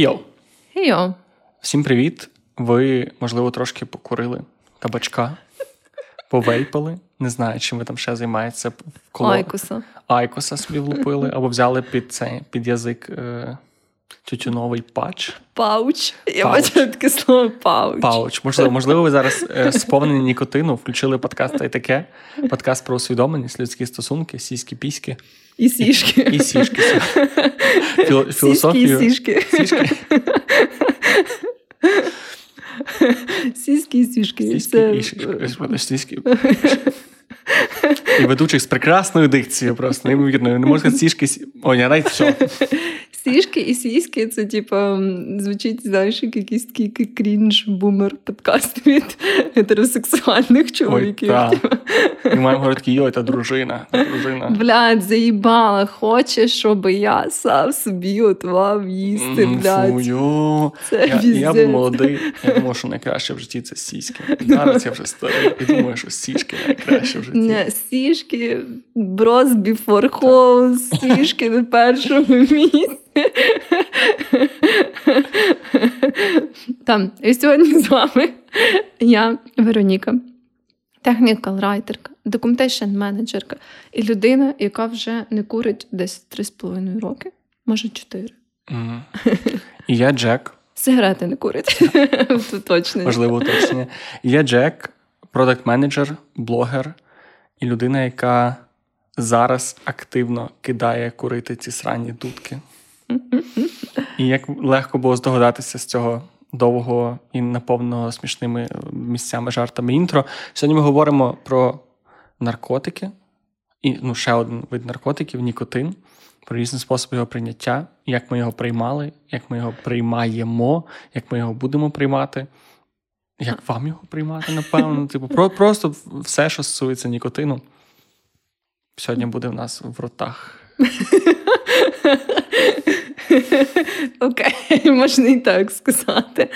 Хей-йо! Хей-йо! Всім привіт! Ви, можливо, трошки покурили кабачка, повейпали. Не знаю, чим ви там ще займаєтеся. Коло... Айкоса. Айкоса собі влупили, або взяли під цей, під язик е... тютюновий патч. Пауч. Я бачу таке слово пауч. Пауч. Можливо, можливо, ви зараз е, сповнені нікотину, включили подкаст та й таке. Подкаст про усвідомленість, людські стосунки, сіські піськи. І сішки. І сішки. Філософію. Сіськи і сішки. Сішки. Сіськи і сішки. Сіськи. І ведучих з прекрасною дикцією, просто неймовірною. Не можна сішки. О, ні, навіть все. Сішки і сіськи це, типу, звучить, знаєш, як якийсь такий крінж бумер подкаст від гетеросексуальних чоловіків. Ой, І маємо говорити, йой, та дружина. та дружина. Блядь, заїбала, хоче, щоб я сам собі готував їсти, блядь. Фую. Це я, я був молодий, я думав, що найкраще в житті це сіськи. Зараз я вже старий і думаю, що сішки найкраще в житті. Не, сішки, брос before house, сішки на першому місці. Там, і сьогодні з вами я, Вероніка, технікал-райтерка, документейшн менеджерка і людина, яка вже не курить десь 3,5 роки, може 4. Mm. І я Джек. Сигарети не курить. Точно. Важливо уточнення. Я Джек, продакт-менеджер, блогер і людина, яка зараз активно кидає курити ці сранні дудки. І як легко було здогадатися з цього довгого і наповненого смішними місцями, жартами інтро. Сьогодні ми говоримо про наркотики, і ну, ще один вид наркотиків нікотин, про різні способи його прийняття, як ми його приймали, як ми його приймаємо, як ми його будемо приймати. Як вам його приймати, напевно? Типу, про, просто все, що стосується нікотину, сьогодні буде в нас в ротах. Окей, можна і так сказати.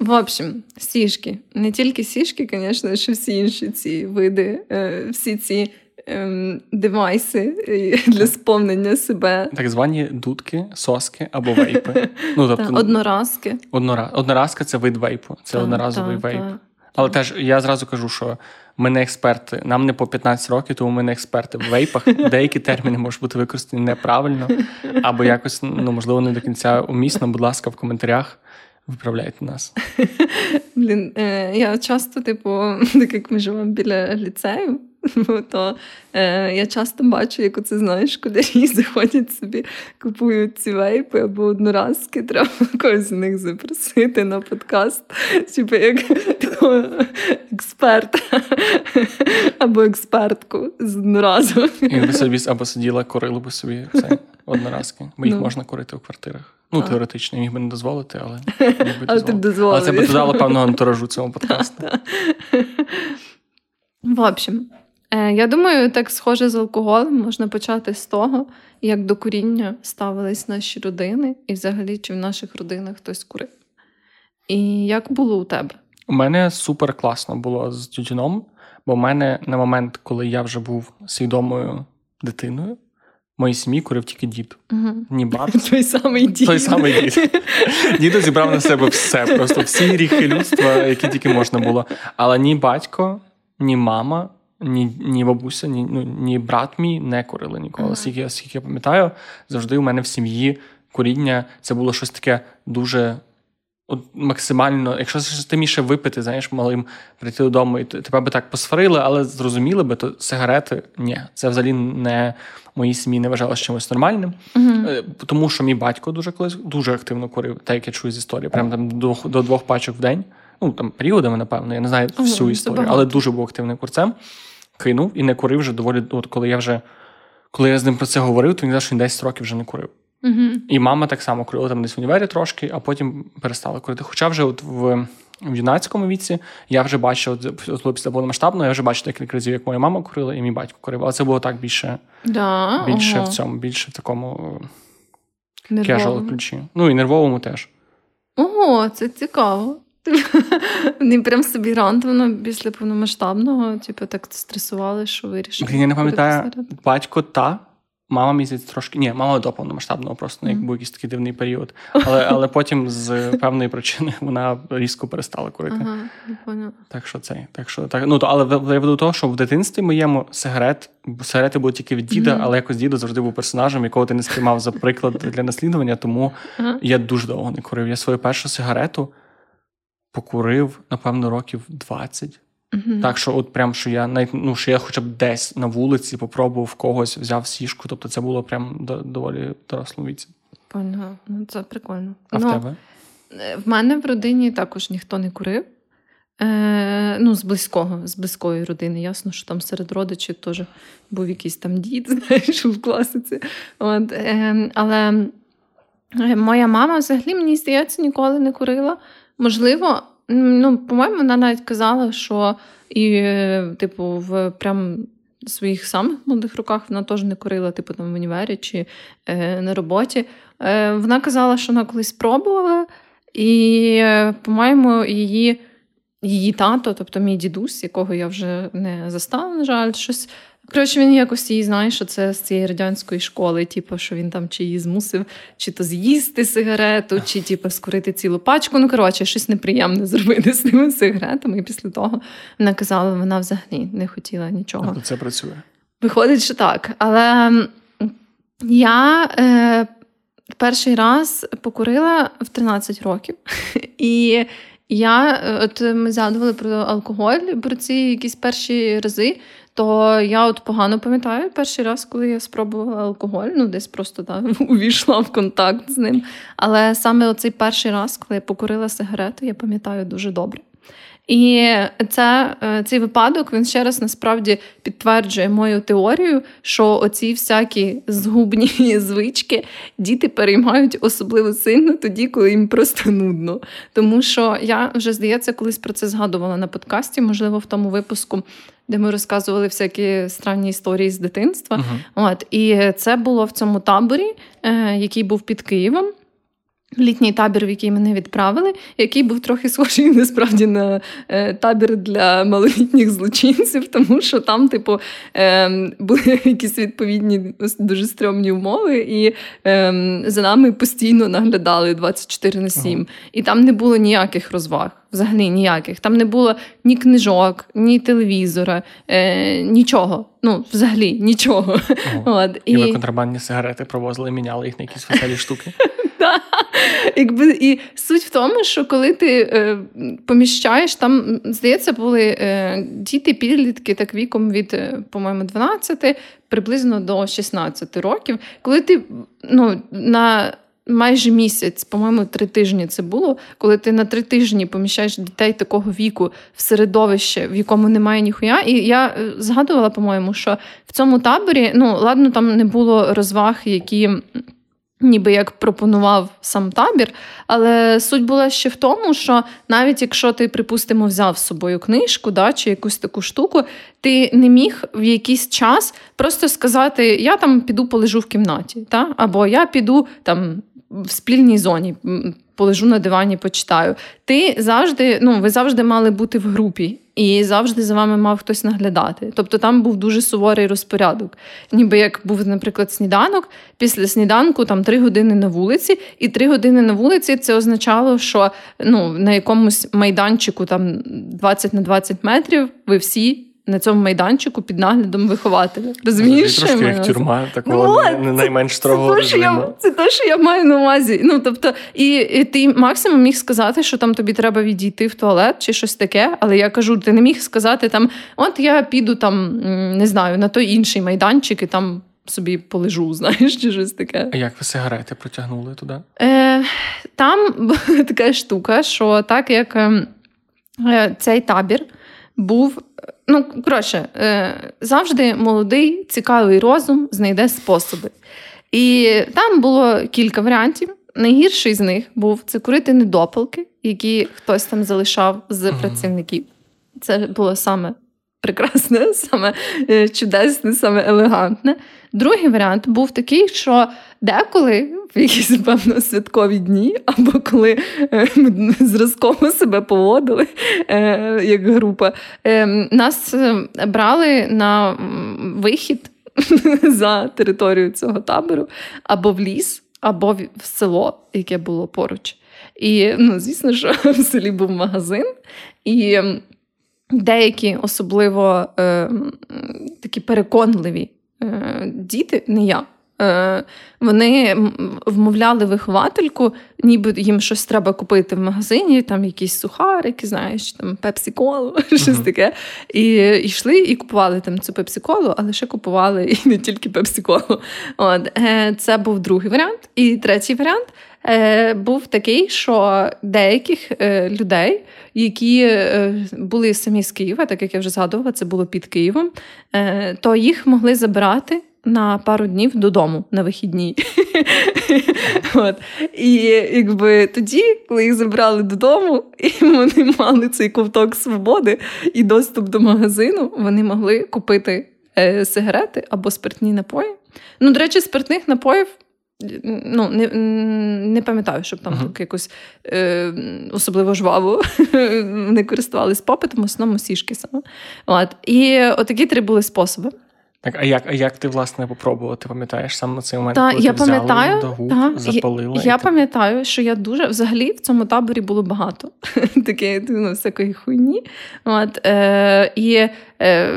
В общем, сішки. Не тільки сішки, звісно, що всі інші ці види, е, всі ці ем, девайси е, для сповнення себе. Так звані дудки, соски або вейпи. Ну, тобто, Одноразки. Однора... Одноразка це вид вейпу, це та, одноразовий та, вейп. Та. Але теж я зразу кажу, що ми не експерти, нам не по 15 років, тому ми не експерти в вейпах. Деякі терміни можуть бути використані неправильно, або якось, ну можливо, не до кінця умісно. Будь ласка, в коментарях. Виправляйте нас. Блін, е, я часто, типу, так як ми живемо біля ліцею, то е, я часто бачу, як оце знаєш, школярі заходять собі, купують ці вейпи або одноразки, треба когось з них запросити на подкаст, типу як такого експерта або експертку з одноразу. І ви собі або сиділа, корили би собі це одноразки, бо їх ну. можна курити в квартирах. Ну, а. теоретично, міг би не дозволити, але міг би але, ти але це би додало певного антуражу цьому подкасту. В общем, я думаю, так схоже з алкоголем можна почати з того, як до куріння ставились наші родини, і взагалі чи в наших родинах хтось курив. І як було у тебе? У мене супер класно було з тютюном, бо в мене на момент, коли я вже був свідомою дитиною, в моїй сім'ї курив тільки дід. Угу. Ні бабця. Той самий дід. Той самий дід. Дідо зібрав на себе все, просто всі гріхи людства, які тільки можна було. Але ні батько, ні мама ні ні бабуся, ні ну, ні брат мій не курили ніколи. Скільки uh-huh. скільки я пам'ятаю, завжди у мене в сім'ї куріння це було щось таке дуже от, максимально. Якщо ти міше випити, знаєш, малим прийти додому, і тебе би так посварили, але зрозуміли би, то сигарети ні, це взагалі не моїй сім'ї не вважалося чимось нормальним. Uh-huh. Тому що мій батько дуже колись дуже активно курив, так як я чую з історії, прям там до, до двох пачок в день. Ну там періодами, напевно, я не знаю всю історію, але дуже був активним курцем кинув і не курив вже доволі. От коли я вже коли я з ним про це говорив, то він казав, що він 10 років вже не курив. uh І мама так само курила там десь в універі трошки, а потім перестала курити. Хоча вже от в в юнацькому віці я вже бачив, от після повномасштабного, я вже бачив декілька разів, як моя мама курила, і мій батько курив. Але це було так більше да, більше ага. в цьому, більше в такому casual ключі. Ну і нервовому теж. Ого, це цікаво. Вони прям собі рандомно після повномасштабного, типу, так стресували, що вирішили. Я не пам'ятаю, батько та Мама місяць трошки. Ні, мама до повномасштабного просто mm. як був якийсь такий дивний період. Але але потім з певної причини вона різко перестала курити. Ага, Так що це. Так що так. Ну то але я веду того, що в дитинстві моєму сигарет, сигарети були тільки від діда, mm. але якось діда завжди був персонажем, якого ти не сприймав за приклад для наслідування. Тому ага. я дуже довго не курив. Я свою першу сигарету покурив, напевно, років 20. Mm-hmm. Так що, от прям що я навіть ну, що я хоча б десь на вулиці попробував когось, взяв сішку. Тобто це було прям доволі дорослому віці. Паня, ну це прикольно. А ну, в тебе? Е, в мене в родині також ніхто не курив. Е, Ну, з близького, з близької родини. Ясно, що там серед родичів теж був якийсь там дід, знаєш, в класиці. От, е, Але е, моя мама взагалі, мені здається, ніколи не курила. Можливо, Ну, по-моєму, вона навіть казала, що і, типу, в прям своїх самих молодих роках вона теж не курила, типу, там в універі чи е, на роботі. Е, Вона казала, що вона колись спробувала, і, е, по-моєму, її. Її тато, тобто мій дідусь, якого я вже не застала, на жаль, щось Коротше, він якось її знає, що це з цієї радянської школи, типу, що він там чи її змусив, чи то з'їсти сигарету, чи типу, скурити цілу пачку. Ну, коротше, щось неприємне зробити з тими сигаретами. І після того вона казала, вона взагалі не хотіла нічого. Це працює. Виходить, що так. Але я е, перший раз покурила в 13 років. І я от ми згадували про алкоголь, про ці якісь перші рази то я от погано пам'ятаю перший раз, коли я спробувала алкоголь, ну десь просто так увійшла в контакт з ним. Але саме оцей перший раз, коли я покурила сигарету, я пам'ятаю дуже добре. І це, цей випадок він ще раз насправді підтверджує мою теорію, що оці всякі згубні звички діти переймають особливо сильно тоді, коли їм просто нудно. Тому що я вже здається, колись про це згадувала на подкасті, можливо, в тому випуску де ми розказували всякі странні історії з дитинства. Uh-huh. От І це було в цьому таборі, е, який був під Києвом. Літній табір, в який мене відправили, який був трохи схожий насправді на е, табір для малолітніх злочинців, тому що там, типу, е, були якісь відповідні дуже стрьомні умови, і е, за нами постійно наглядали 24 на 7. Ага. І там не було ніяких розваг. Взагалі ніяких. Там не було ні книжок, ні телевізора, е, нічого. Ну, взагалі нічого. От. І, ви контрабандні сигарети провозили, міняли їх на якісь веселі штуки. Якби І суть в тому, що коли ти е, поміщаєш, там, здається, були е, діти, підлітки так віком від, е, по-моєму, 12 приблизно до 16 років, коли ти ну, на майже місяць, по-моєму, три тижні це було, коли ти на три тижні поміщаєш дітей такого віку в середовище, в якому немає ніхуя. І я е, згадувала, по-моєму, що в цьому таборі, ну, ладно, там не було розваг, які ніби як пропонував сам табір. Але суть була ще в тому, що навіть якщо ти, припустимо, взяв з собою книжку да, чи якусь таку штуку, ти не міг в якийсь час просто сказати: Я там піду полежу в кімнаті, та? або я піду там в спільній зоні. Полежу на дивані, почитаю. Ти завжди, ну ви завжди мали бути в групі і завжди за вами мав хтось наглядати. Тобто там був дуже суворий розпорядок. Ніби як був, наприклад, сніданок, після сніданку там три години на вулиці, і три години на вулиці це означало, що ну, на якомусь майданчику там 20 на 20 метрів ви всі на цьому майданчику під наглядом вихователя. Розумієш? Це трошки як тюрма, такого ну, не найменш строгого це, це, я, це те, що я маю на увазі. Ну, тобто, і, і ти максимум міг сказати, що там тобі треба відійти в туалет чи щось таке, але я кажу, ти не міг сказати там, от я піду там, не знаю, на той інший майданчик і там. Собі полежу, знаєш, чи щось таке. А як ви сигарети протягнули туди? Е, Там така штука, що так як ем, е, цей табір був Ну, коротше, е, завжди молодий, цікавий розум знайде способи. І там було кілька варіантів. Найгірший з них був це курити недопалки, які хтось там залишав з працівників. Це було саме прекрасне, саме е, чудесне, саме елегантне. Другий варіант був такий, що деколи в якісь певно святкові дні, або коли е, ми зразково себе поводили е, як група, нас брали на вихід за територію цього табору, або в ліс, або в село, яке було поруч. І, ну, звісно, що в селі був магазин, і деякі особливо е, такі переконливі е, діти, не я. Е, вони вмовляли виховательку, ніби їм щось треба купити в магазині, там якісь сухарики, знаєш, там пепсі-колу, щось таке. І йшли і купували там цю пепсі-колу, але ще купували і не тільки пепсі-колу. От, е, Це був другий варіант. І третій варіант е, був такий, що деяких людей, які були самі з Києва, так як я вже згадувала, це було під Києвом, то їх могли забирати на пару днів додому на вихідні. От. І якби тоді, коли їх забрали додому, і вони мали цей ковток свободи і доступ до магазину, вони могли купити е, сигарети або спиртні напої. Ну, до речі, спиртних напоїв. Ну, Не не пам'ятаю, щоб там uh-huh. якось е, особливо жваво не користувалися попитом, в основному сішки саме. От. І отакі три були способи. Так, а як а як ти власне попробувала? Ти пам'ятаєш саме на цей момент? Та, коли я ти пам'ятаю, взяла до губ, запалила? Я, я пам'ятаю, що я дуже взагалі в цьому таборі було багато таке ну, всякої хуйні. От, е, І е,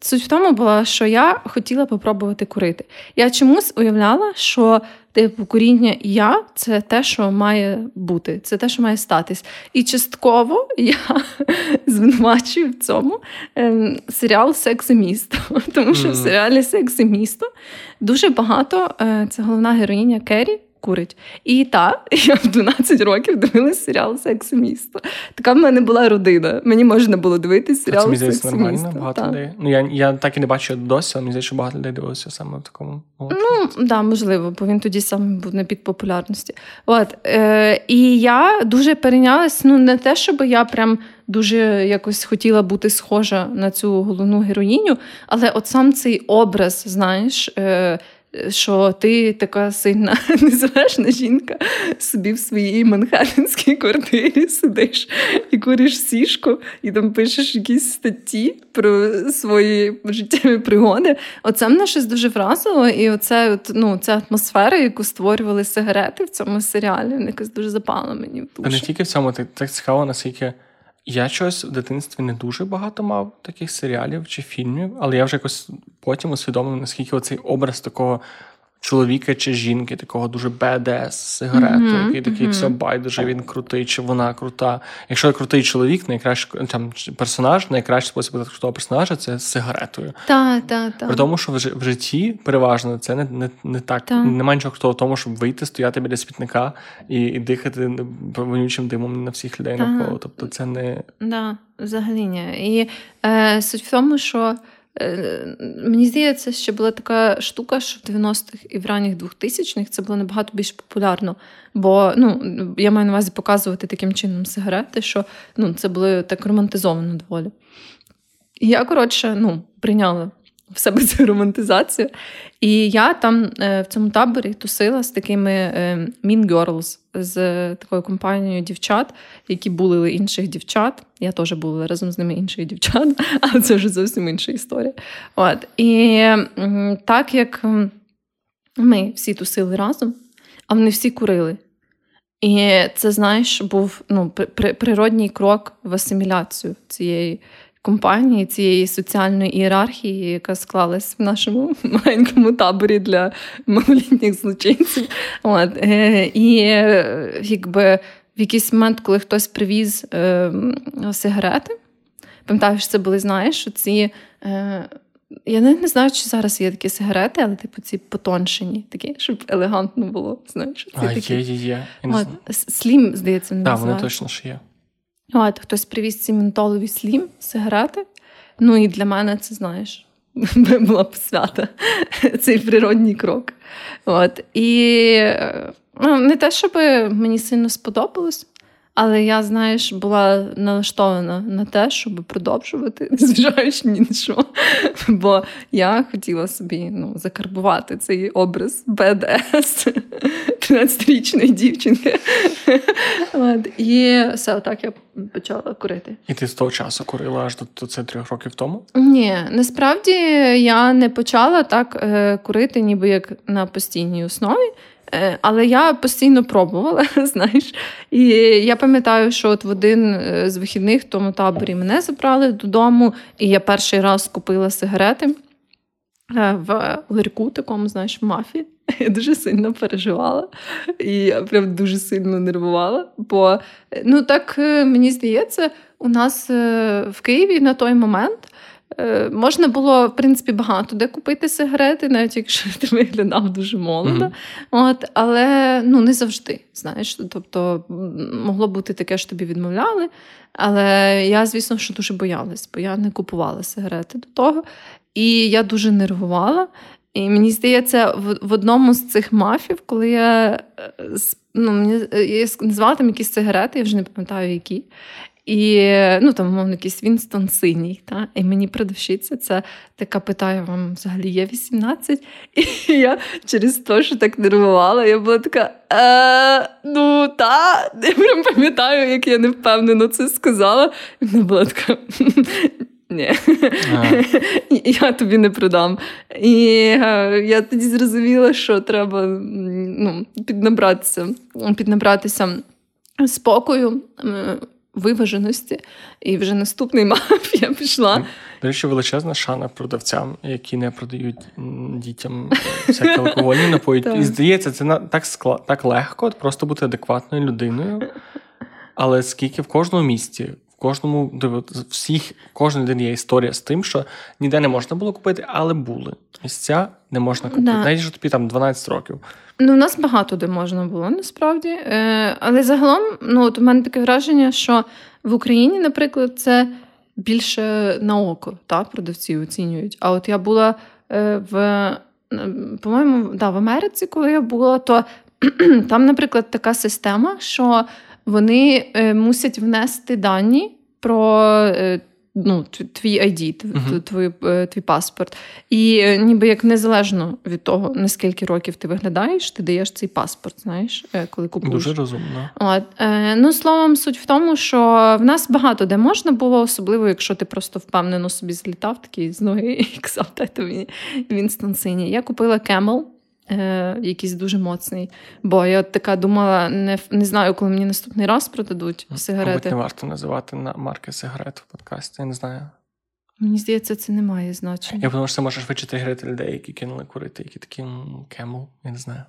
суть в тому була, що я хотіла попробувати курити. Я чомусь уявляла, що Типу, коріння я це те, що має бути, це те, що має статись. І частково я звинувачую в цьому ем, серіал Секс і місто. Тому що в серіалі Секс і місто дуже багато е, це головна героїня Керрі курить. І та, я в 12 років дивилась серіал Секс і місто. Така в мене була родина. Мені можна було дивитися серіал це, «Секс і місто». Багато людей. Ну, Я я так і не бачу досі, але мені здається, що багато людей дивилися саме в такому. Ну, так, да, можливо, бо він тоді саме був на підпопулярності. От, е, І я дуже перейнялась, ну, не те, щоб я прям. Дуже якось хотіла бути схожа на цю головну героїню, але от сам цей образ, знаєш, е, що ти така сильна незалежна жінка, собі в своїй манхеттенській квартирі сидиш і куриш сішку, і там пишеш якісь статті про свої життєві пригоди. Оце мене щось дуже вразило, і оце, от, ну, ця атмосфера, яку створювали сигарети в цьому серіалі, якось дуже запала мені в душу. А не тільки в цьому, так цікаво, наскільки. Я щось в дитинстві не дуже багато мав таких серіалів чи фільмів, але я вже якось потім усвідомив, наскільки оцей образ такого чоловіка чи жінки, такого дуже БДС, сигарету, mm-hmm, який такий mm-hmm. все байдуже, він крутий, чи вона крута. Якщо крутий чоловік, найкращий там персонаж, найкращий спосіб крутого персонажа це з сигаретою. Так, так, так. При тому, що в житті переважно це не не, не так. Та. Немає нічого крутого в тому, щоб вийти, стояти біля смітника і і дихати вонючим димом на всіх людей навколо. Тобто це не. Да, взагалі ні. І е, суть в тому, що. Е, мені здається, що була така штука, що в 90-х і в ранніх 2000-х це було набагато більш популярно. Бо ну, я маю на увазі показувати таким чином сигарети, що ну, це було так романтизовано доволі. І я, коротше, ну, прийняла в себе цю романтизацію. І я там е, в цьому таборі тусила з такими е, Mean Girls, з такою компанією дівчат, які булили інших дівчат. Я теж була разом з ними інших дівчат, але це вже зовсім інша історія. От. І так як ми всі тусили разом, а вони всі курили. І це, знаєш, був ну, природній крок в асиміляцію цієї компанії, цієї соціальної ієрархії, яка склалась в нашому маленькому таборі для малолітніх злочинців. От. Е, і якби в якийсь момент, коли хтось привіз е, сигарети, пам'ятаю, що це були, знаєш, ці. Е, я не, не знаю, чи зараз є такі сигарети, але типу ці потоншені, такі, щоб елегантно було. знаєш. Ці а, такі. є, є, є. От, Слім, здається, не Так, вони точно ж є. От, Хтось привіз ці ментолові слім, сигарети. Ну і для мене це, знаєш, була б свята цей природній крок. От. І ну, не те, щоб мені сильно сподобалось, Але я, знаєш, була налаштована на те, щоб продовжувати, незважаючи ні на що. Бо я хотіла собі ну, закарбувати цей образ БДС 13-річної дівчинки. От. І все, отак я почала курити. І ти з того часу курила аж до, до це трьох років тому? Ні, насправді я не почала так е, курити, ніби як на постійній основі. Е, але я постійно пробувала, знаєш. І я пам'ятаю, що от в один е, з вихідних в тому таборі мене забрали додому, і я перший раз купила сигарети е, в ларьку, такому, знаєш, мафі. Я дуже сильно переживала, і я прям дуже сильно нервувала. Бо ну так мені здається, у нас в Києві на той момент. Е, можна було, в принципі, багато де купити сигарети, навіть якщо ти виглядав дуже молодо. Mm-hmm. От, Але ну, не завжди. знаєш. Тобто могло бути таке, що тобі відмовляли. Але я, звісно, що дуже боялась, бо я не купувала сигарети до того. І я дуже нервувала. І мені здається, в, в одному з цих мафів, коли я е, ну, мені, я назвала там якісь сигарети, я вже не пам'ятаю, які. І ну там, мовно, якийсь Вінстон синій. Та? І мені продавщиця це така питає: вам взагалі є 18? І я через те, що так нервувала, я була така: е, ну та, я прям пам'ятаю, як я невпевнено це сказала. І вона була така. Ні, я тобі не продам. І я тоді зрозуміла, що треба ну, піднабратися, піднабратися спокою виваженості. І вже наступний мав я пішла. До речі, величезна шана продавцям, які не продають дітям всякі алкогольні напої. І здається, це так так легко просто бути адекватною людиною. Але скільки в кожному місті, кожному всіх, кожен день є історія з тим, що ніде не можна було купити, але були місця, не можна купити. Да. Навіть що тобі там 12 років. Ну, у нас багато де можна було насправді. Е, Але загалом, ну от у мене таке враження, що в Україні, наприклад, це більше на око та, продавці оцінюють. А от я була е, в, по-моєму, да, в Америці, коли я була, то там, наприклад, така система, що вони е, мусять внести дані про. Е, ну, твій ID, uh-huh. твій, твій паспорт. І е, ніби як незалежно від того, наскільки років ти виглядаєш, ти даєш цей паспорт, знаєш, коли купуєш. Дуже розумно. От, Ну, словом, суть в тому, що в нас багато де можна було, особливо, якщо ти просто впевнено собі злітав такий з ноги і казав, тобі Вінстон синій. Я купила Camel, е, якийсь дуже моцний. Бо я така думала, не не знаю, коли мені наступний раз продадуть сигарети. Мабуть, не варто називати на марки сигарет в подкасті, я не знаю. Мені здається, це не має значення. Я думаю, що це можеш вичити грити людей, які кинули курити, які такі кемл, я не знаю.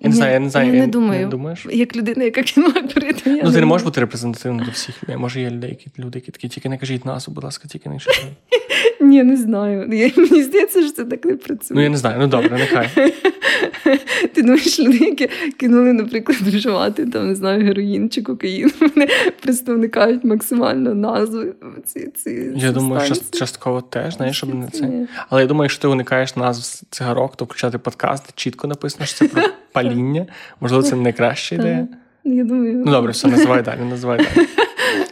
Я не знаю, я не знаю. Я не думаю. Не думаєш? Як людина, яка курити. Я ну, ти не можеш бути репрезентативним до всіх людей. Може, є люди, які люди, які такі, тільки не кажіть назву, будь ласка, тільки не кажіть. Ні, не знаю. Мені здається, що це так не працює. Ну, я не знаю, ну добре, нехай. Ти думаєш, люди, які кинули, наприклад, вживати там, не знаю, героїн чи кокаїн, вони просто уникають максимально назви. Ці, ці Я думаю, що частково теж, знаєш, щоб не це. Але я думаю, якщо ти уникаєш назв цигарок, то включати подкаст, чітко написано, що це про паління. Можливо, це не найкраща ідея. Я думаю. Ну добре, все, називай далі, називай далі.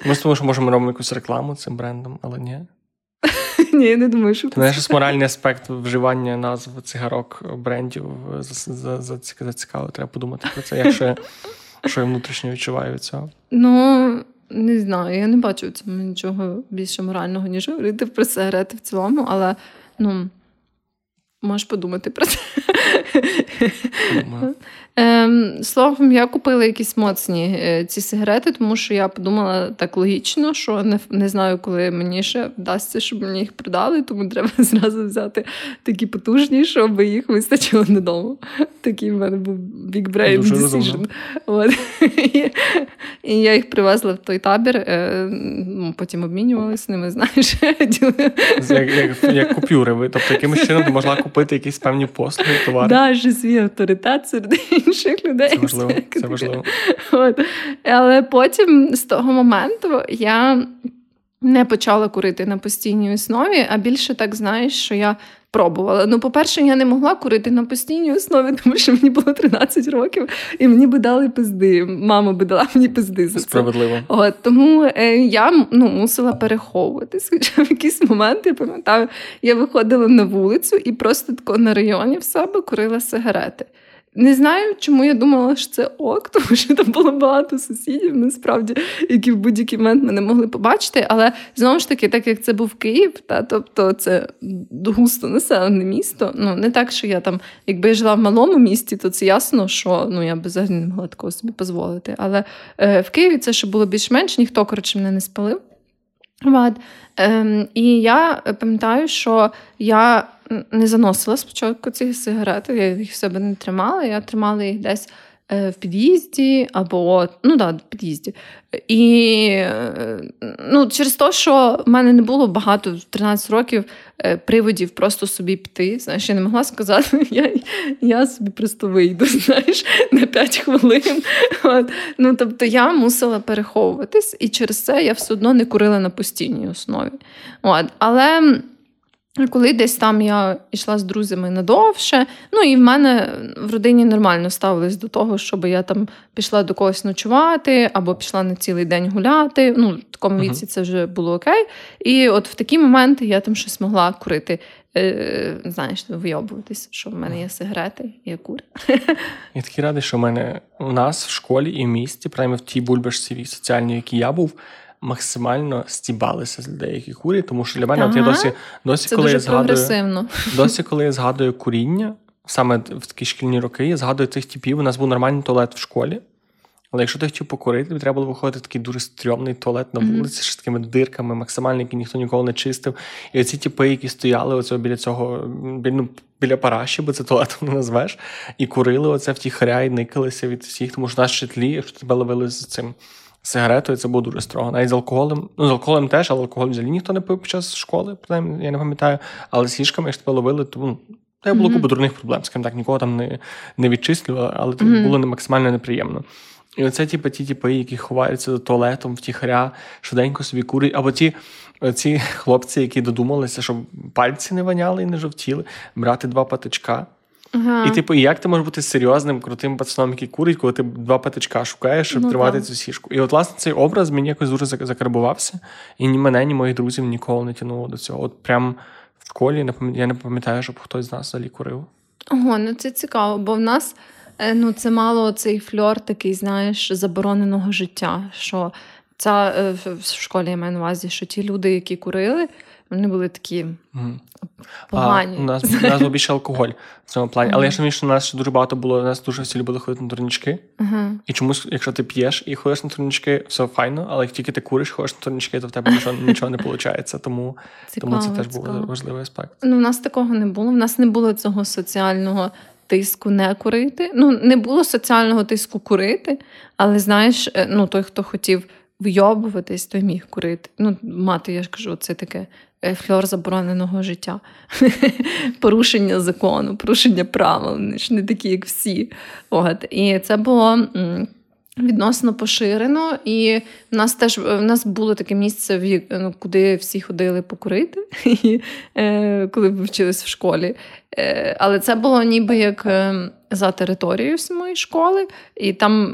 Ми з тому, що можемо робити якусь рекламу цим брендом, але ні. Ні, я не думаю, що Знаєш, моральний аспект вживання назв цигарок брендів зацікаво. Треба подумати про це, якщо що я внутрішньо відчуваю від цього. Ну, не знаю, я не бачу в цьому нічого більше морального, ніж говорити про сигарети в цілому, але ну, можеш подумати про це. Словом, я купила якісь моцні е, ці сигарети, тому що я подумала так логічно, що не не знаю, коли мені ще вдасться, щоб мені їх продали, тому треба зразу взяти такі потужні, щоб їх вистачило додому. Такий в мене був big brain decision. От. І, я їх привезла в той табір, е, ну, потім обмінювалися ними, знаєш. Як як, як купюри. Тобто, якимось чином ти могла купити якісь певні послуги, товари. Да, що свій авторитет серед інших людей. Це важливо. Це важливо. От. Але потім з того моменту я не почала курити на постійній основі, а більше так знаєш, що я пробувала. Ну, по-перше, я не могла курити на постійній основі, тому що мені було 13 років, і мені би дали пизди. Мама би дала мені пизди за це. Справедливо. От, Тому е, я ну, мусила переховуватись. Хоча в якийсь момент я пам'ятаю, я виходила на вулицю і просто тако на районі в себе курила сигарети. Не знаю, чому я думала, що це ок, тому що там було багато сусідів, насправді, які в будь-який момент мене могли побачити. Але знову ж таки, так як це був Київ, та тобто це густо населене місто. Ну не так, що я там, якби я жила в малому місті, то це ясно, що ну я б взагалі не могла такого собі дозволити. Але е, в Києві це ще було більш-менш, ніхто коротше мене не спалив. От. Ем, І я пам'ятаю, що я не заносила спочатку ці сигарети, я їх в себе не тримала, я тримала їх десь в під'їзді або ну да, в під'їзді. І е, ну, через те, що в мене не було багато в 13 років е, приводів просто собі піти. Знаєш, я не могла сказати, я я собі просто вийду знаєш, на 5 хвилин. От. Ну, Тобто я мусила переховуватись, і через це я все одно не курила на постійній основі. От. Але. Коли десь там я йшла з друзями надовше, ну і в мене в родині нормально ставились до того, щоб я там пішла до когось ночувати або пішла на цілий день гуляти. Ну, в такому віці це вже було окей. І от в такі моменти я там щось могла курити. Е, Знаєш, вийобуватись, що в мене є сигарети, і я курю. Я такий радий, що в мене у нас в школі і в місті, принаймні в тій бульбашці соціальній, якій я був максимально стібалися з людей, які курять, тому що для мене ага. от я досі досі, Це коли дуже я згадую досі, коли я згадую куріння, саме в такі шкільні роки, я згадую цих типів. У нас був нормальний туалет в школі. Але якщо ти хотів покурити, тобі треба було виходити такий дуже стрьомний туалет на вулиці, mm-hmm. з такими дирками, максимально, які ніхто ніколи не чистив. І оці типи, які стояли оцього біля цього, біля, ну, біля параші, бо це туалетом не назвеш, і курили оце втіхаря, і никалися від всіх, тому що нас щитлі, якщо тебе ловили з цим сигаретою це було дуже строго. Навіть з алкоголем. Ну, з алкоголем теж, але алкоголь взагалі ніхто не пив під час школи, принаймні, я не пам'ятаю. Але з гішками, якщо тебе ловили, то ну, та було mm-hmm. купа дурних проблем, скажімо так, нікого там не не відчислювали, але mm-hmm. було максимально неприємно. І оце типу, ті типи, які ховаються до туалетом, втіхаря, швиденько собі курять, або ті ці хлопці, які додумалися, щоб пальці не воняли і не жовтіли, брати два патичка. Ага. І, типу, як ти можеш бути серйозним, крутим пацаном, який курить, коли ти два патичка шукаєш, щоб ну, тримати так. цю сішку. І от, власне, цей образ мені якось дуже закарбувався, і ні мене, ні моїх друзів ніколи не тянуло до цього. От прям в школі я не пам'ятаю, щоб хтось з нас взагалі курив. Ого, ну це цікаво, бо в нас е, ну, це мало цей фльор такий, знаєш, забороненого життя. що ця е, в школі я маю на увазі, що ті люди, які курили, вони були такі погані. А, У нас у нас був більше алкоголь в цьому плані. Але я ж що у нас ще дуже багато було, у нас дуже всі любили ходити на турнічки. І чомусь, якщо ти п'єш і ходиш на турнічки, все файно, але як тільки ти куриш, ходиш на турнічки, то в тебе нічого нічого не виходить. Тому цікаво, тому це теж був важливий аспект. Ну, У нас такого не було. У нас не було цього соціального. Тиску не курити. Ну, не було соціального тиску курити, але знаєш, е, ну той, хто хотів вйобуватись, той міг курити. Ну, мати, я ж кажу, це таке фльор забороненого життя, порушення закону, порушення правил, вони ж не такі, як всі. От. І це було. Відносно поширено, і в нас теж в нас було таке місце, ну, куди всі ходили покурити, е, коли вчились в школі. Е, але це було ніби як за територією самої школи, і там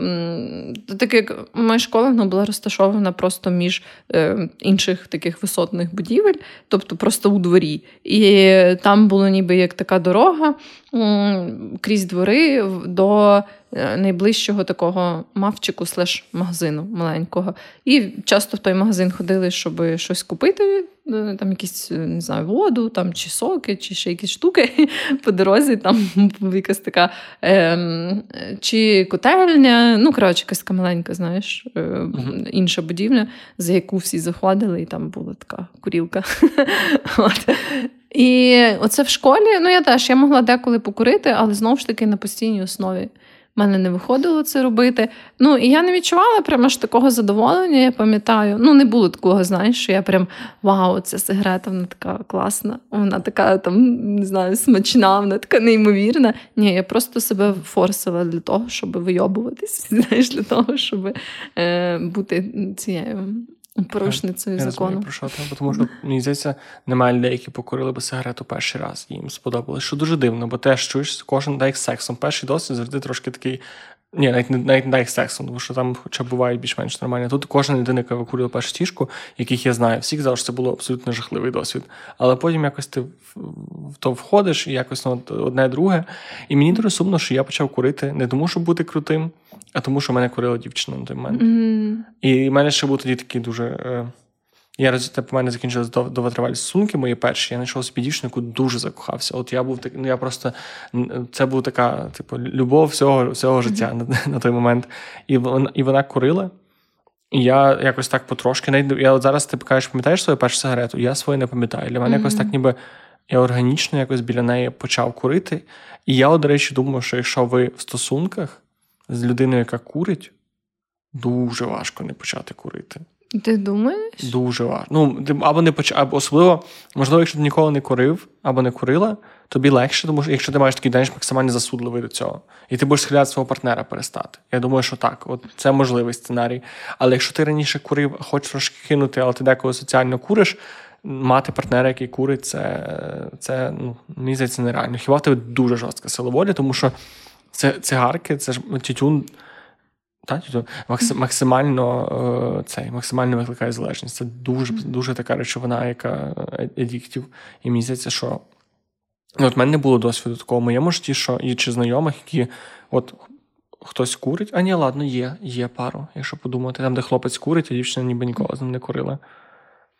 так як моя школа вона була розташована просто між е, інших таких висотних будівель, тобто просто у дворі. І там було ніби як така дорога крізь двори до найближчого такого мавчику слеш магазину маленького. І часто в той магазин ходили, щоб щось купити. Е, там якісь не знаю, воду, там чи соки, чи ще якісь штуки по дорозі, там якась така е, чи котельня, ну, коротше, якась така маленька, знаєш, е, uh-huh. інша будівля, за яку всі заходили, і там була така курілка. От. І оце в школі, ну я теж я могла деколи покурити, але знову ж таки на постійній основі в мене не виходило це робити. Ну і я не відчувала прямо ж такого задоволення, я пам'ятаю. Ну, не було такого, знаєш, що я прям вау, ця сигарета, вона така класна, вона така там, не знаю, смачна, вона така неймовірна. Ні, я просто себе форсила для того, щоб вийобуватись, знаєш, для того, щоб е, бути цією порушницею я закону. Розумію, про що там, тому що мені здається, немає людей, які покурили би сигарету перший раз. Їм сподобалось. Що дуже дивно, бо теж чуєш, кожен дає сексом. Перший досвід завжди трошки такий. Ні, навіть не навіть не дай сексом, тому що там хоча бувають більш-менш нормально. Тут кожна людина, яка викурила першу тішку, яких я знаю, всіх завжди це було абсолютно жахливий досвід. Але потім якось ти в то входиш і якось ну, одне друге. І мені дуже сумно, що я почав курити не тому, щоб бути крутим, а тому, що мене курила дівчина на той момент. Mm. І в мене ще був тоді такий дуже. Я результат по мене закінчились довготривалі стосунки мої перші. Я знайшов собі дівчину, яку дуже закохався. От я був так, ну я просто це був така, типу, любов всього всього життя mm-hmm. на, на той момент. І вона і вона курила. І я якось так потрошки. Навіть я от зараз ти кажеш, пам'ятаєш свою першу сигарету? Я свою не пам'ятаю. Для мене mm-hmm. якось так, ніби я органічно якось біля неї почав курити. І я, до речі, думаю, що якщо ви в стосунках з людиною, яка курить, дуже важко не почати курити. Ти думаєш? Дуже важко. Ну, або не поч... або особливо, можливо, якщо ти ніколи не курив або не курила, тобі легше, тому що якщо ти маєш такий день максимально засудливий до цього, і ти будеш схиляти свого партнера перестати. Я думаю, що так, от це можливий сценарій. Але якщо ти раніше курив, хочеш трошки кинути, але ти деколи соціально куриш, мати партнера, який курить, це це ну, мені здається нереально. Хіба в тебе дуже жорстка сила волі, тому що це цигарки, це ж тютюн. Та, максимально цей, максимально викликає залежність. Це дуже дуже така речовина, яка едіктів. І мені здається, що ну, от мене не було досвіду такого в моєму житті, що і чи знайомих, які от хтось курить, а ні, ладно, є, є пару, якщо подумати, там, де хлопець курить, а дівчина ніби ніколи з ним не курила.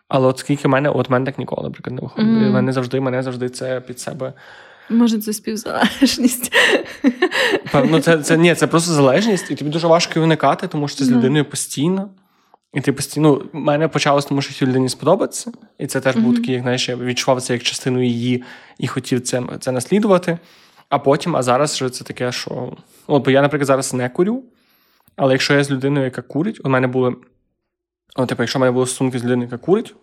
Але от скільки мене, от мене так ніколи, наприклад, не виходить. Mm. Мене завжди, мене завжди це під себе. Може, це співзалежність. Певно, це це ні, це просто залежність, і тобі дуже важко уникати, тому що ти з людиною постійно. І ти постійно ну, мене почалось, тому що цій людині сподобається. І це теж mm-hmm. був такий, як знаєш, я відчував це як частину її і хотів це це наслідувати. А потім, а зараз вже це таке, що. От, бо я, наприклад, зараз не курю. Але якщо я з людиною, яка курить, у мене були. От, типу, якщо в мене були стосунки з людиною, яка курить,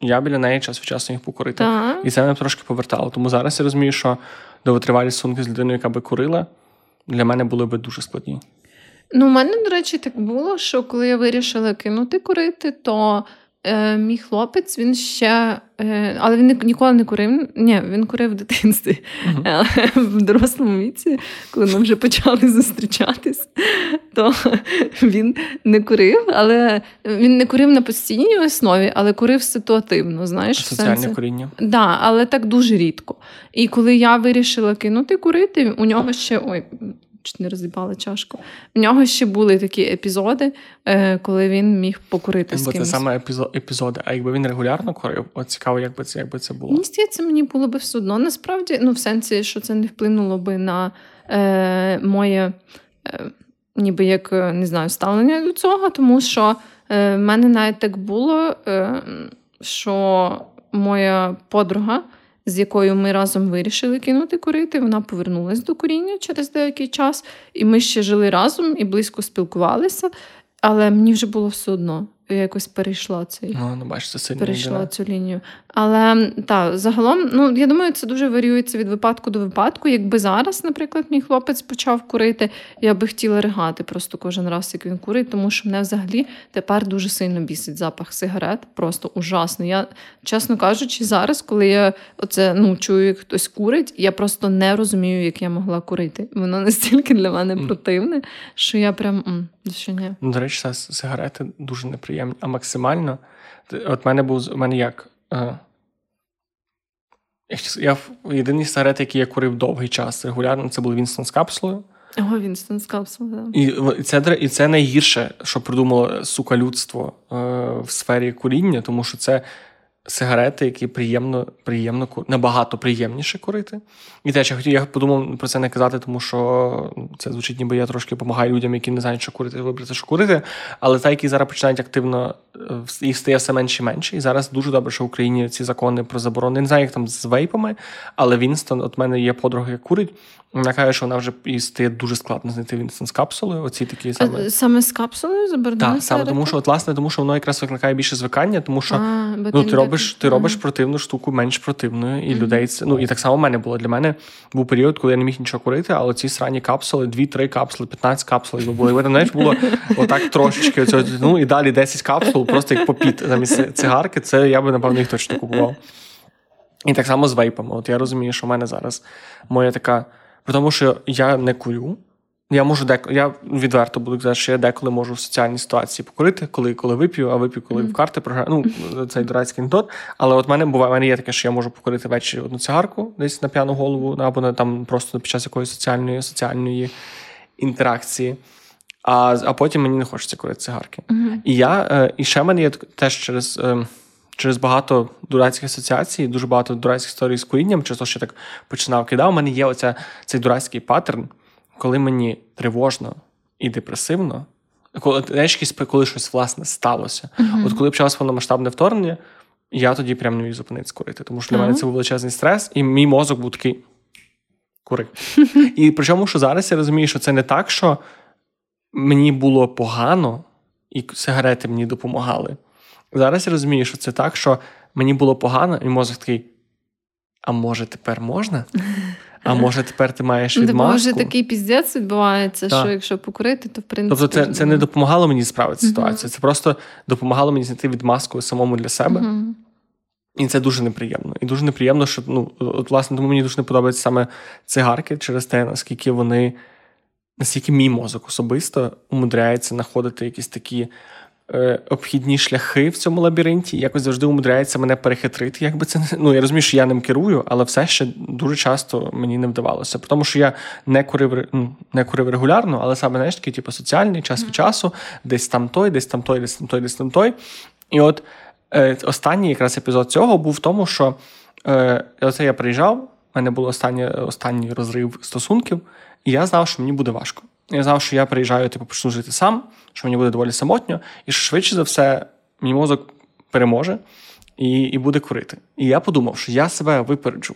я біля неї час від часу їх покурити. Так. І це мене трошки повертало. Тому зараз я розумію, що довготривалі стосунки з людиною, яка би курила, для мене були би дуже складні. Ну, у мене, до речі, так було, що коли я вирішила кинути курити, то Е, Мій хлопець він ще, е, але він ніколи не курив. Ні, він курив в дитинстві. Uh-huh. в дорослому віці, коли ми вже почали зустрічатись, то він не курив, але він не курив на постійній основі, але курив ситуативно. знаєш. Соціальне сенсі. куріння. Так, да, але так дуже рідко. І коли я вирішила кинути курити, у нього ще ой, чуть не розібали чашку. В нього ще були такі епізоди, е, коли він міг покурити з кимось. це саме епізоди. А якби він регулярно курив, от цікаво, як би це як би це було. Мені здається, мені було би все одно. Насправді, ну в сенсі, що це не вплинуло би на е, моє, е, ніби як не знаю, ставлення до цього, тому що е, в мене навіть так було, е, що моя подруга з якою ми разом вирішили кинути курити. Вона повернулася до куріння через деякий час, і ми ще жили разом і близько спілкувалися, але мені вже було все одно якось перейшла цей ну, ну бачиш, це сильно перейшла цю лінію. Але так, загалом, ну я думаю, це дуже варіюється від випадку до випадку. Якби зараз, наприклад, мій хлопець почав курити, я би хотіла ригати просто кожен раз, як він курить, тому що мене взагалі тепер дуже сильно бісить запах сигарет. Просто ужасно. Я, чесно кажучи, зараз, коли я оце ну чую, як хтось курить, я просто не розумію, як я могла курити. Воно настільки для мене противне, що я прям що ні. Ну, до речі, сигарети дуже неприємні, а максимально. От мене був у мене як. Е, я єдиний сигарет, який я курив довгий час регулярно, це був Вінстон з капсулою. О, Вінстон з капсулою, І і це і це найгірше, що придумало сука людство е, в сфері куріння, тому що це сигарети, які приємно приємно набагато приємніше курити. І теж я хотів, я подумав про це не казати, тому що це звучить, ніби я трошки допомагаю людям, які не знають, що курити, вибрати, що курити. Але та, які зараз починають активно е, їх стає все менше і менше. І зараз дуже добре, що в Україні ці закони про заборону. Я не знаю, як там з вейпами, але Вінстон, от мене є подруга, яка курить. Вона каже, що вона вже і стає дуже складно знайти Вінстон з капсулою. Оці такі саме саме з капсулою заборонено? Так, саме тому, що от власне, тому що воно якраз викликає більше звикання, тому що а, ну, ти робиш робиш ти робиш противну штуку менш противною, і людей це ну і так само в мене було. Для мене був період, коли я не міг нічого курити, але ці срані капсули, 2-3 капсули, 15 капсул були. Ви знаєш, було отак трошечки оцього, ну і далі 10 капсул, просто як попіт замість цигарки. Це я би напевно їх точно купував. І так само з вейпами. От я розумію, що в мене зараз моя така. При тому, що я не курю. Я можу дек... я відверто буду казати, що я деколи можу в соціальній ситуації покурити, коли коли вип'ю, а вип'ю, коли mm. в карти програю. Ну, цей дурацький анекдот. Але от мене буває, в мене є таке, що я можу покурити ввечері одну цигарку десь на п'яну голову, або на там просто під час якоїсь соціальної соціальної інтеракції. А а потім мені не хочеться курити цигарки. Mm-hmm. І я, е, і ще в мене є теж через. Е, через багато дурацьких асоціацій, дуже багато дурацьких історій з курінням, через те, що так починав кидав. У мене є оця, цей дурацький паттерн, коли мені тривожно і депресивно, коли знаєш, коли щось власне сталося. Uh-huh. От коли почалось повномасштабне вторгнення, я тоді прям не міг зупинитися курити. Тому що для uh-huh. мене це був величезний стрес, і мій мозок був такий кури. І причому, що зараз я розумію, що це не так, що мені було погано, і сигарети мені допомагали. Зараз я розумію, що це так, що мені було погано, і мозок такий. А може, тепер можна? А може, тепер ти маєш відмазку? Може, такий піздець відбувається, так. що якщо покурити, то в принципі. Тобто, це це не допомагало мені справити uh-huh. ситуацію. Це просто допомагало мені знайти відмазку самому для себе. Uh-huh. І це дуже неприємно. І дуже неприємно, що ну, от, власне, тому мені дуже не подобаються саме цигарки через те, наскільки вони, наскільки мій мозок особисто умудряється знаходити якісь такі Е, обхідні шляхи в цьому лабіринті, якось завжди умудряється мене перехитрити. Якби це не ну я розумію, що я ним керую, але все ще дуже часто мені не вдавалося. Тому що я не курив ну, не курив регулярно, але саме знаєш, такий, типу, соціальний час від часу, десь там той, десь там той, десь там той, десь там той. І от е, останній якраз епізод цього був в тому, що е, оце я приїжджав, в мене був останній, останній розрив стосунків, і я знав, що мені буде важко. Я знав, що я приїжджаю, типу, почну жити сам, що мені буде доволі самотньо, і що швидше за все, мій мозок переможе і і буде курити. І я подумав, що я себе випереджу.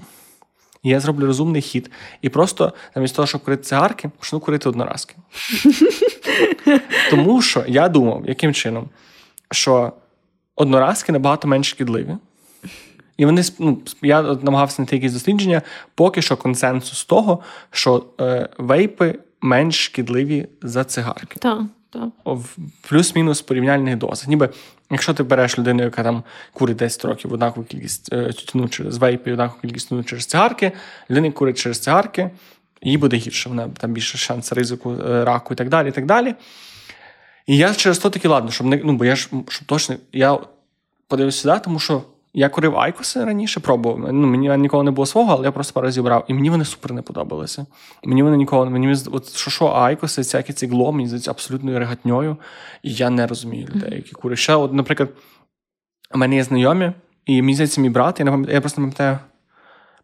І я зроблю розумний хід. І просто замість того, щоб курити цигарки, почну курити одноразки. Тому що я думав, яким чином, що одноразки набагато менш шкідливі. І вони ну, я намагався знайти якісь дослідження, поки що консенсус того, що е, вейпи менш шкідливі за цигарки. Так, так. В плюс-мінус порівняльних дозах. Ніби, якщо ти береш людину, яка там курить 10 років однакову кількість е, тютюну через вейпи, однакову кількість тютюну через цигарки, людина курить через цигарки, їй буде гірше, вона там більше шанс ризику е, раку і так далі. І так далі. І я через то таки ладно, щоб не ну, бо я ж щоб точно я подивився сюди, тому що я курив айкоси раніше, пробував. Ну, Мені ніколи не було свого, але я просто пару разів брав. І мені вони супер не подобалися. Мені вони ніколи мені от що що айкоси, всякі ці гло, мені здається абсолютною регатньою. І я не розумію людей, які курять. Ще, от, наприклад, у мене є знайомі, і мені здається, мій брат, я не пам'ятаю, я просто не пам'ятаю.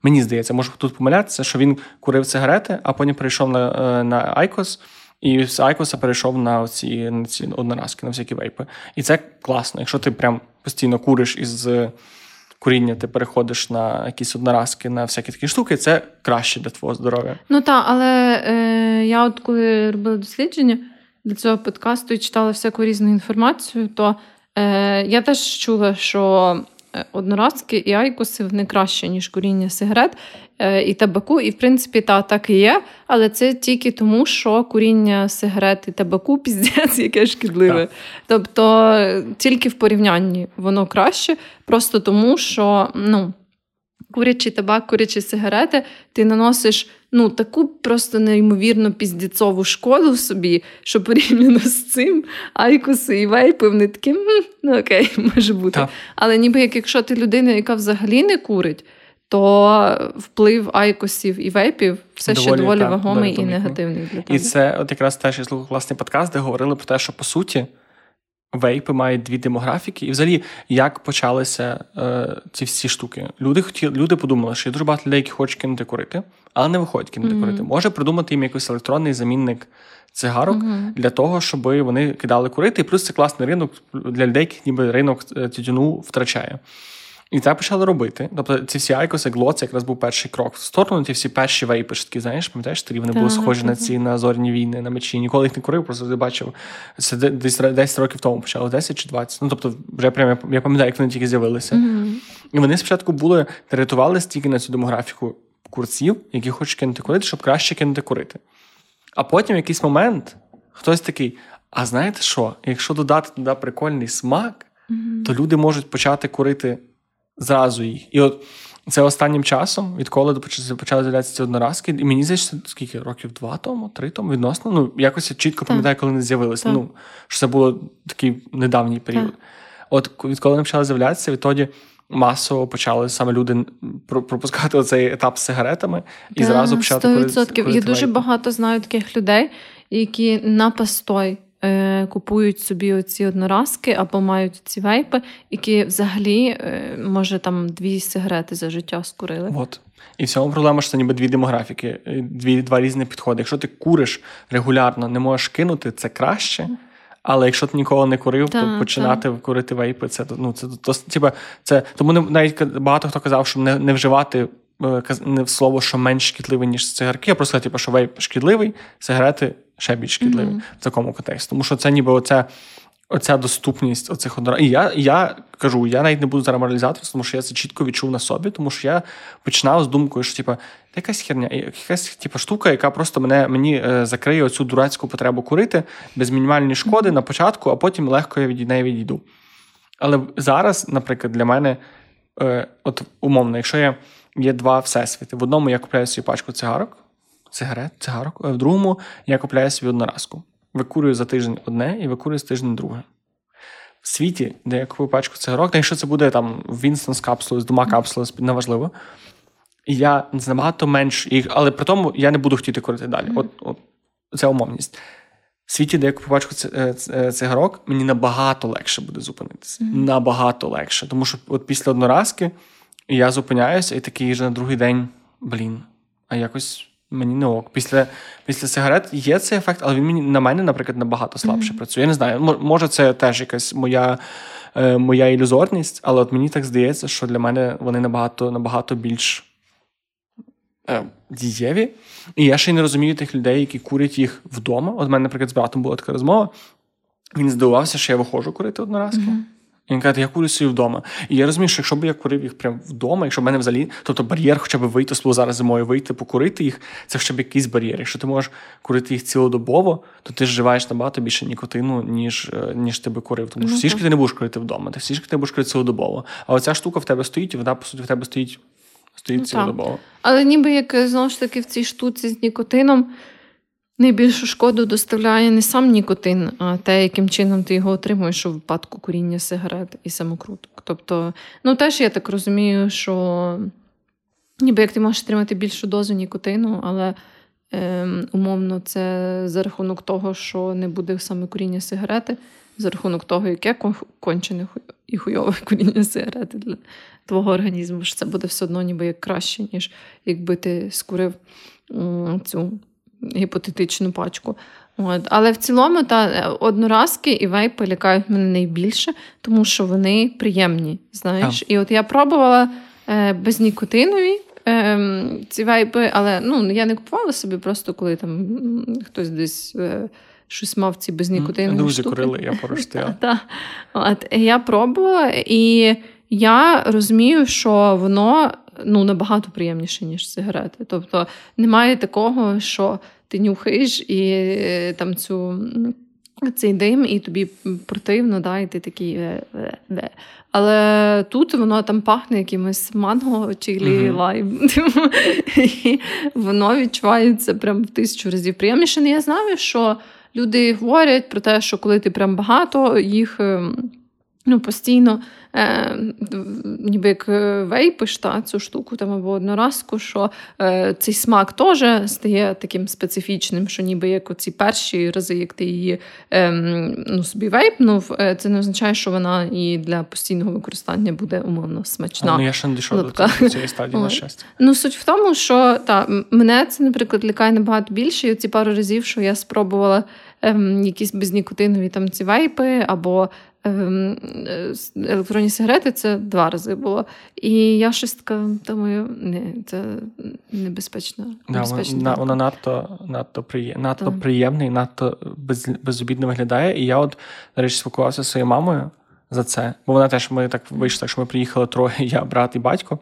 Мені здається, можу тут помилятися, що він курив цигарети, а потім перейшов на е, на Айкос, і з Айкоса перейшов на ці на ці одноразки, на всякі вейпи. І це класно. Якщо ти прям постійно куриш із куріння, ти переходиш на якісь одноразки, на всякі такі штуки, це краще для твого здоров'я. Ну так, але е, я от коли робила дослідження для цього подкасту і читала всяку різну інформацію, то е, я теж чула, що. Е, одноразки і айкоси вони краще, ніж куріння сигарет е, і табаку. І, в принципі, та, так і є. Але це тільки тому, що куріння сигарет і табаку піздець, яке шкідливе. Так. Тобто тільки в порівнянні воно краще, просто тому, що ну, курячий табак, курячі сигарети, ти наносиш ну, таку просто неймовірно піздіцову шкоду собі, що порівняно з цим айкуси і вейпи, вони такі, ну окей, може бути. Так. Але ніби як якщо ти людина, яка взагалі не курить, то вплив айкосів і вейпів все доволі, ще доволі так, вагомий доволі і негативний для тебе. І це от якраз теж я слухав класний подкаст, де говорили про те, що по суті. Вейпи мають дві демографіки, і взагалі як почалися е, ці всі штуки. Люди хотіли, люди подумали, що є дуже багато людей, які хочуть кинути курити, але не виходять кинути mm-hmm. курити. Може придумати їм якийсь електронний замінник цигарок mm-hmm. для того, щоб вони кидали курити. І плюс це класний ринок для людей, які ніби ринок е, тютюну втрачає. І це почали робити. Тобто ці всі айкоси, гло, це якраз був перший крок в сторону. Ті всі перші вейпи, такі, знаєш, пам'ятаєш, тоді вони були схожі на ці на зорні війни, на мечі. Ніколи їх не курив, просто не бачив. Це десь 10 років тому почало, 10 чи 20. Ну тобто, вже прямо я пам'ятаю, як вони тільки з'явилися. Mm-hmm. І вони спочатку були рятували стільки на цю демографіку курців, які хочуть кинути курити, щоб краще кинути курити. А потім в якийсь момент хтось такий: а знаєте що? Якщо додати туди прикольний смак, mm-hmm. то люди можуть почати курити зразу їх. І от це останнім часом, відколи почали з'являтися ці одноразки, і мені здається, скільки років два тому, три тому відносно. Ну, якось я чітко пам'ятаю, коли вони з'явилися. Ну, що це було такий недавній період. Так. От відколи вони почали з'являтися, відтоді. Масово почали саме люди пропускати оцей етап з сигаретами і да, зразу почати 100%. Я дуже багато знаю таких людей, які на постой е, купують собі оці одноразки або мають ці вейпи, які взагалі, е, може, там дві сигарети за життя скурили. От. І в цьому проблема, що це ніби дві демографіки, е, дві, два різні підходи. Якщо ти куриш регулярно, не можеш кинути, це краще. Але якщо ти ніколи не курив, та, то починати та. курити вейпи, це ну це то, типа, це тому не навіть багато хто казав, що не не вживати е, не в слово, що менш шкідливий, ніж цигарки, а просто типу, що вейп шкідливий, сигарети ще більш шкідливі mm-hmm. в такому контексті. Тому що це ніби оце. Оця доступність оцих однораз. І я я кажу, я навіть не буду зараз моралізатися, тому що я це чітко відчув на собі, тому що я починав з думкою, що типа якась херня, якась типа штука, яка просто мене мені е, закриє оцю дурацьку потребу курити без мінімальної шкоди на початку, а потім легко я від неї відійду. Але зараз, наприклад, для мене, е, от умовно, якщо я є два всесвіти, в одному я купляю свою пачку цигарок цигарет, цигарок. В другому я купляю собі одноразку. Викурюю за тиждень одне і викурюю за тиждень друге. В світі, де я купую пачку цигарок, якщо це буде там Вінстон з капсулою, з двома капсулами, неважливо. Я набагато менш їх, але при тому я не буду хотіти курити далі. От, от Це умовність. В світі, де я купую пачку е, е, цигарок, мені набагато легше буде зупинитися. Mm-hmm. Набагато легше. Тому що от після одноразки я зупиняюся і такий вже на другий день, блін, а якось Мені не ок. Після після сигарет є цей ефект, але він мені на мене, наприклад, набагато слабше mm-hmm. працює. Я не знаю, може, це теж якась моя е, моя ілюзорність, але от мені так здається, що для мене вони набагато набагато більш е, дієві. І я ще й не розумію тих людей, які курять їх вдома. От в мене, наприклад, з братом була така розмова. Він здивувався, що я виходжу курити одноразки. Mm-hmm. І він каже, я курю собі вдома. І я розумію, що якщо б я курив їх прямо вдома, якщо в мене взагалі, тобто бар'єр, хоча б вийти слово зараз зимою, вийти, покурити їх, це хоча б якийсь бар'єр. Якщо ти можеш курити їх цілодобово, то ти вживаєш набагато більше нікотину, ніж е, ніж ти би курив. Тому що всі ж ти не будеш курити вдома, ти всі ж ти будеш курити цілодобово. А оця штука в тебе стоїть, і вона, по суті, в тебе стоїть стоїть ну, цілодобово. Але ніби як знову ж таки в цій штуці з нікотином. Найбільшу шкоду доставляє не сам нікотин, а те, яким чином ти його отримуєш у випадку куріння сигарет і самокруток. Тобто, ну теж я так розумію, що ніби як ти можеш отримати більшу дозу нікотину, але е, умовно це за рахунок того, що не буде саме куріння сигарети, за рахунок того, яке кончене і хуйове куріння сигарети для твого організму, що це буде все одно ніби як краще, ніж якби ти скурив цю гіпотетичну пачку. От. Але в цілому та одноразки і вейпи лякають мене найбільше, тому що вони приємні. знаєш. А. І от я пробувала е, безнікотинові е, ці вейпи, але ну, я не купувала собі, просто коли там хтось десь. Е, Щось мав ці безнікотинові Друзі штуки. курили, я От Я пробувала, і я розумію, що воно ну, набагато приємніше, ніж сигарети. Тобто немає такого, що ти нюхаєш і е, там цю. Цей дим, і тобі противно, да, і ти такий. Е, е, Але тут воно там пахне якимось манго чилі uh-huh. лайм. І Воно відчувається прям в тисячу разів приємніше. Я знаю, що люди говорять про те, що коли ти прям багато їх ем, ну, постійно е, ніби як е, вейпиш та, цю штуку там або одноразку, що е, цей смак теж стає таким специфічним, що ніби як оці перші рази, як ти її е, ну, собі вейпнув, е, це не означає, що вона і для постійного використання буде умовно смачна. А, ну, Я ще не дійшов до цієї стадії, на щастя. Ну, суть в тому, що та, мене це, наприклад, лякає набагато більше. І оці пару разів, що я спробувала ем, якісь безнікотинові там ці вейпи, або електронні сигарети це два рази було. І я щось така думаю, ні, це небезпечно. Да, вона, вона надто надто, приє, надто приємна надто без, безобідно виглядає. І я, от, нарешті, речі, спілкувався зі своєю мамою за це. Бо вона теж ми так вийшли, що ми приїхали троє, я, брат і батько.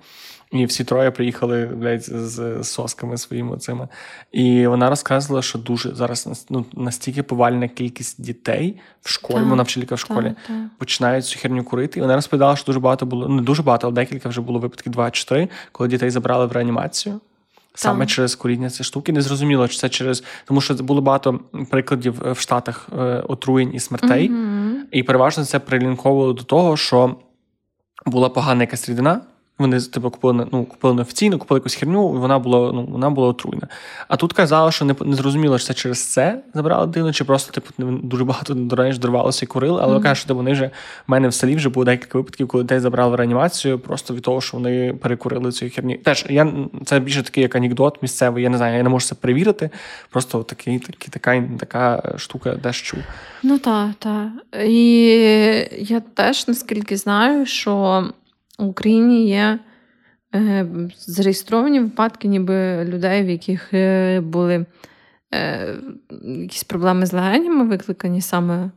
І всі троє приїхали блядь, з сосками своїми цими. І вона розказувала, що дуже зараз ну, настільки повальна кількість дітей в школі, вона вчителька в школі, та, та. починають цю херню курити. І вона розповідала, що дуже багато було, ну не дуже багато, але декілька вже було випадків 2-4, коли дітей забрали в реанімацію. Саме так. через куріння цієї штуки. Не зрозуміло, чи це через. Тому що було багато прикладів в Штатах е, отруєнь і смертей. Mm-hmm. І переважно це прилінковувало до того, що була погана якась рідина. Вони типу, купили ну, купили неофіційно, купили якусь херню, і вона була ну, вона була отруєна. А тут казали, що не не зрозуміло, чи це через це забрали дитину, чи просто типу, дуже багато речі, дорвалося і курили. Але mm-hmm. кажуть, що вони вже в мене в селі вже було декілька випадків, коли дітей забрали в реанімацію, просто від того, що вони перекурили цю херні. Теж я це більше такий як анекдот місцевий. Я не знаю, я не можу це перевірити. Просто такий, такий, така така штука дещо чув. Ну так, так. І я теж наскільки знаю, що в Україні є е, зареєстровані випадки, ніби людей, в яких е, були е, якісь проблеми з легенями, викликані саме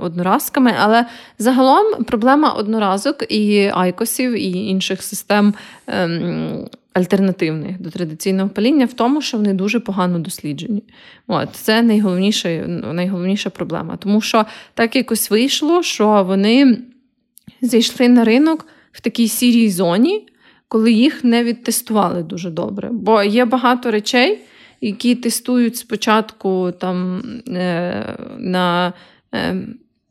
одноразками. Але загалом проблема одноразок і айкосів, і інших систем. Ем, альтернативних до традиційного паління в тому, що вони дуже погано досліджені. От Це найголовніша найголовніша проблема. Тому що так якось вийшло, що вони зайшли на ринок в такій сірій зоні, коли їх не відтестували дуже добре. Бо є багато речей, які тестують спочатку там е, на е,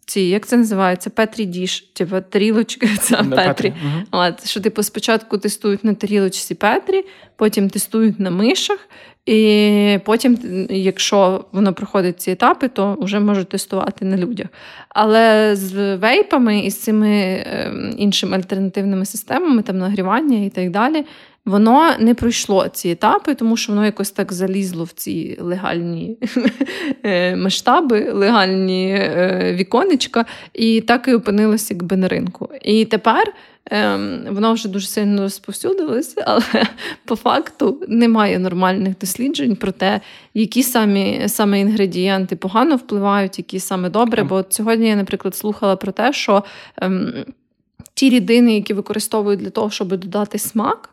ці, як це називається, Петрі Діш, типу тарілочки, це на Петрі. Угу. От, Що типу спочатку тестують на тарілочці Петрі, потім тестують на мишах, і потім, якщо воно проходить ці етапи, то вже можуть тестувати на людях. Але з вейпами і з цими ем, іншими альтернативними системами, там нагрівання і так далі, воно не пройшло ці етапи, тому що воно якось так залізло в ці легальні е, масштаби, легальні е, віконечка, і так і опинилося якби на ринку. І тепер. Ем, воно вже дуже сильно розповсюдилося, але по факту немає нормальних досліджень про те, які самі саме інгредієнти погано впливають, які саме добре. Бо от сьогодні я, наприклад, слухала про те, що ем, ті рідини, які використовують для того, щоб додати смак.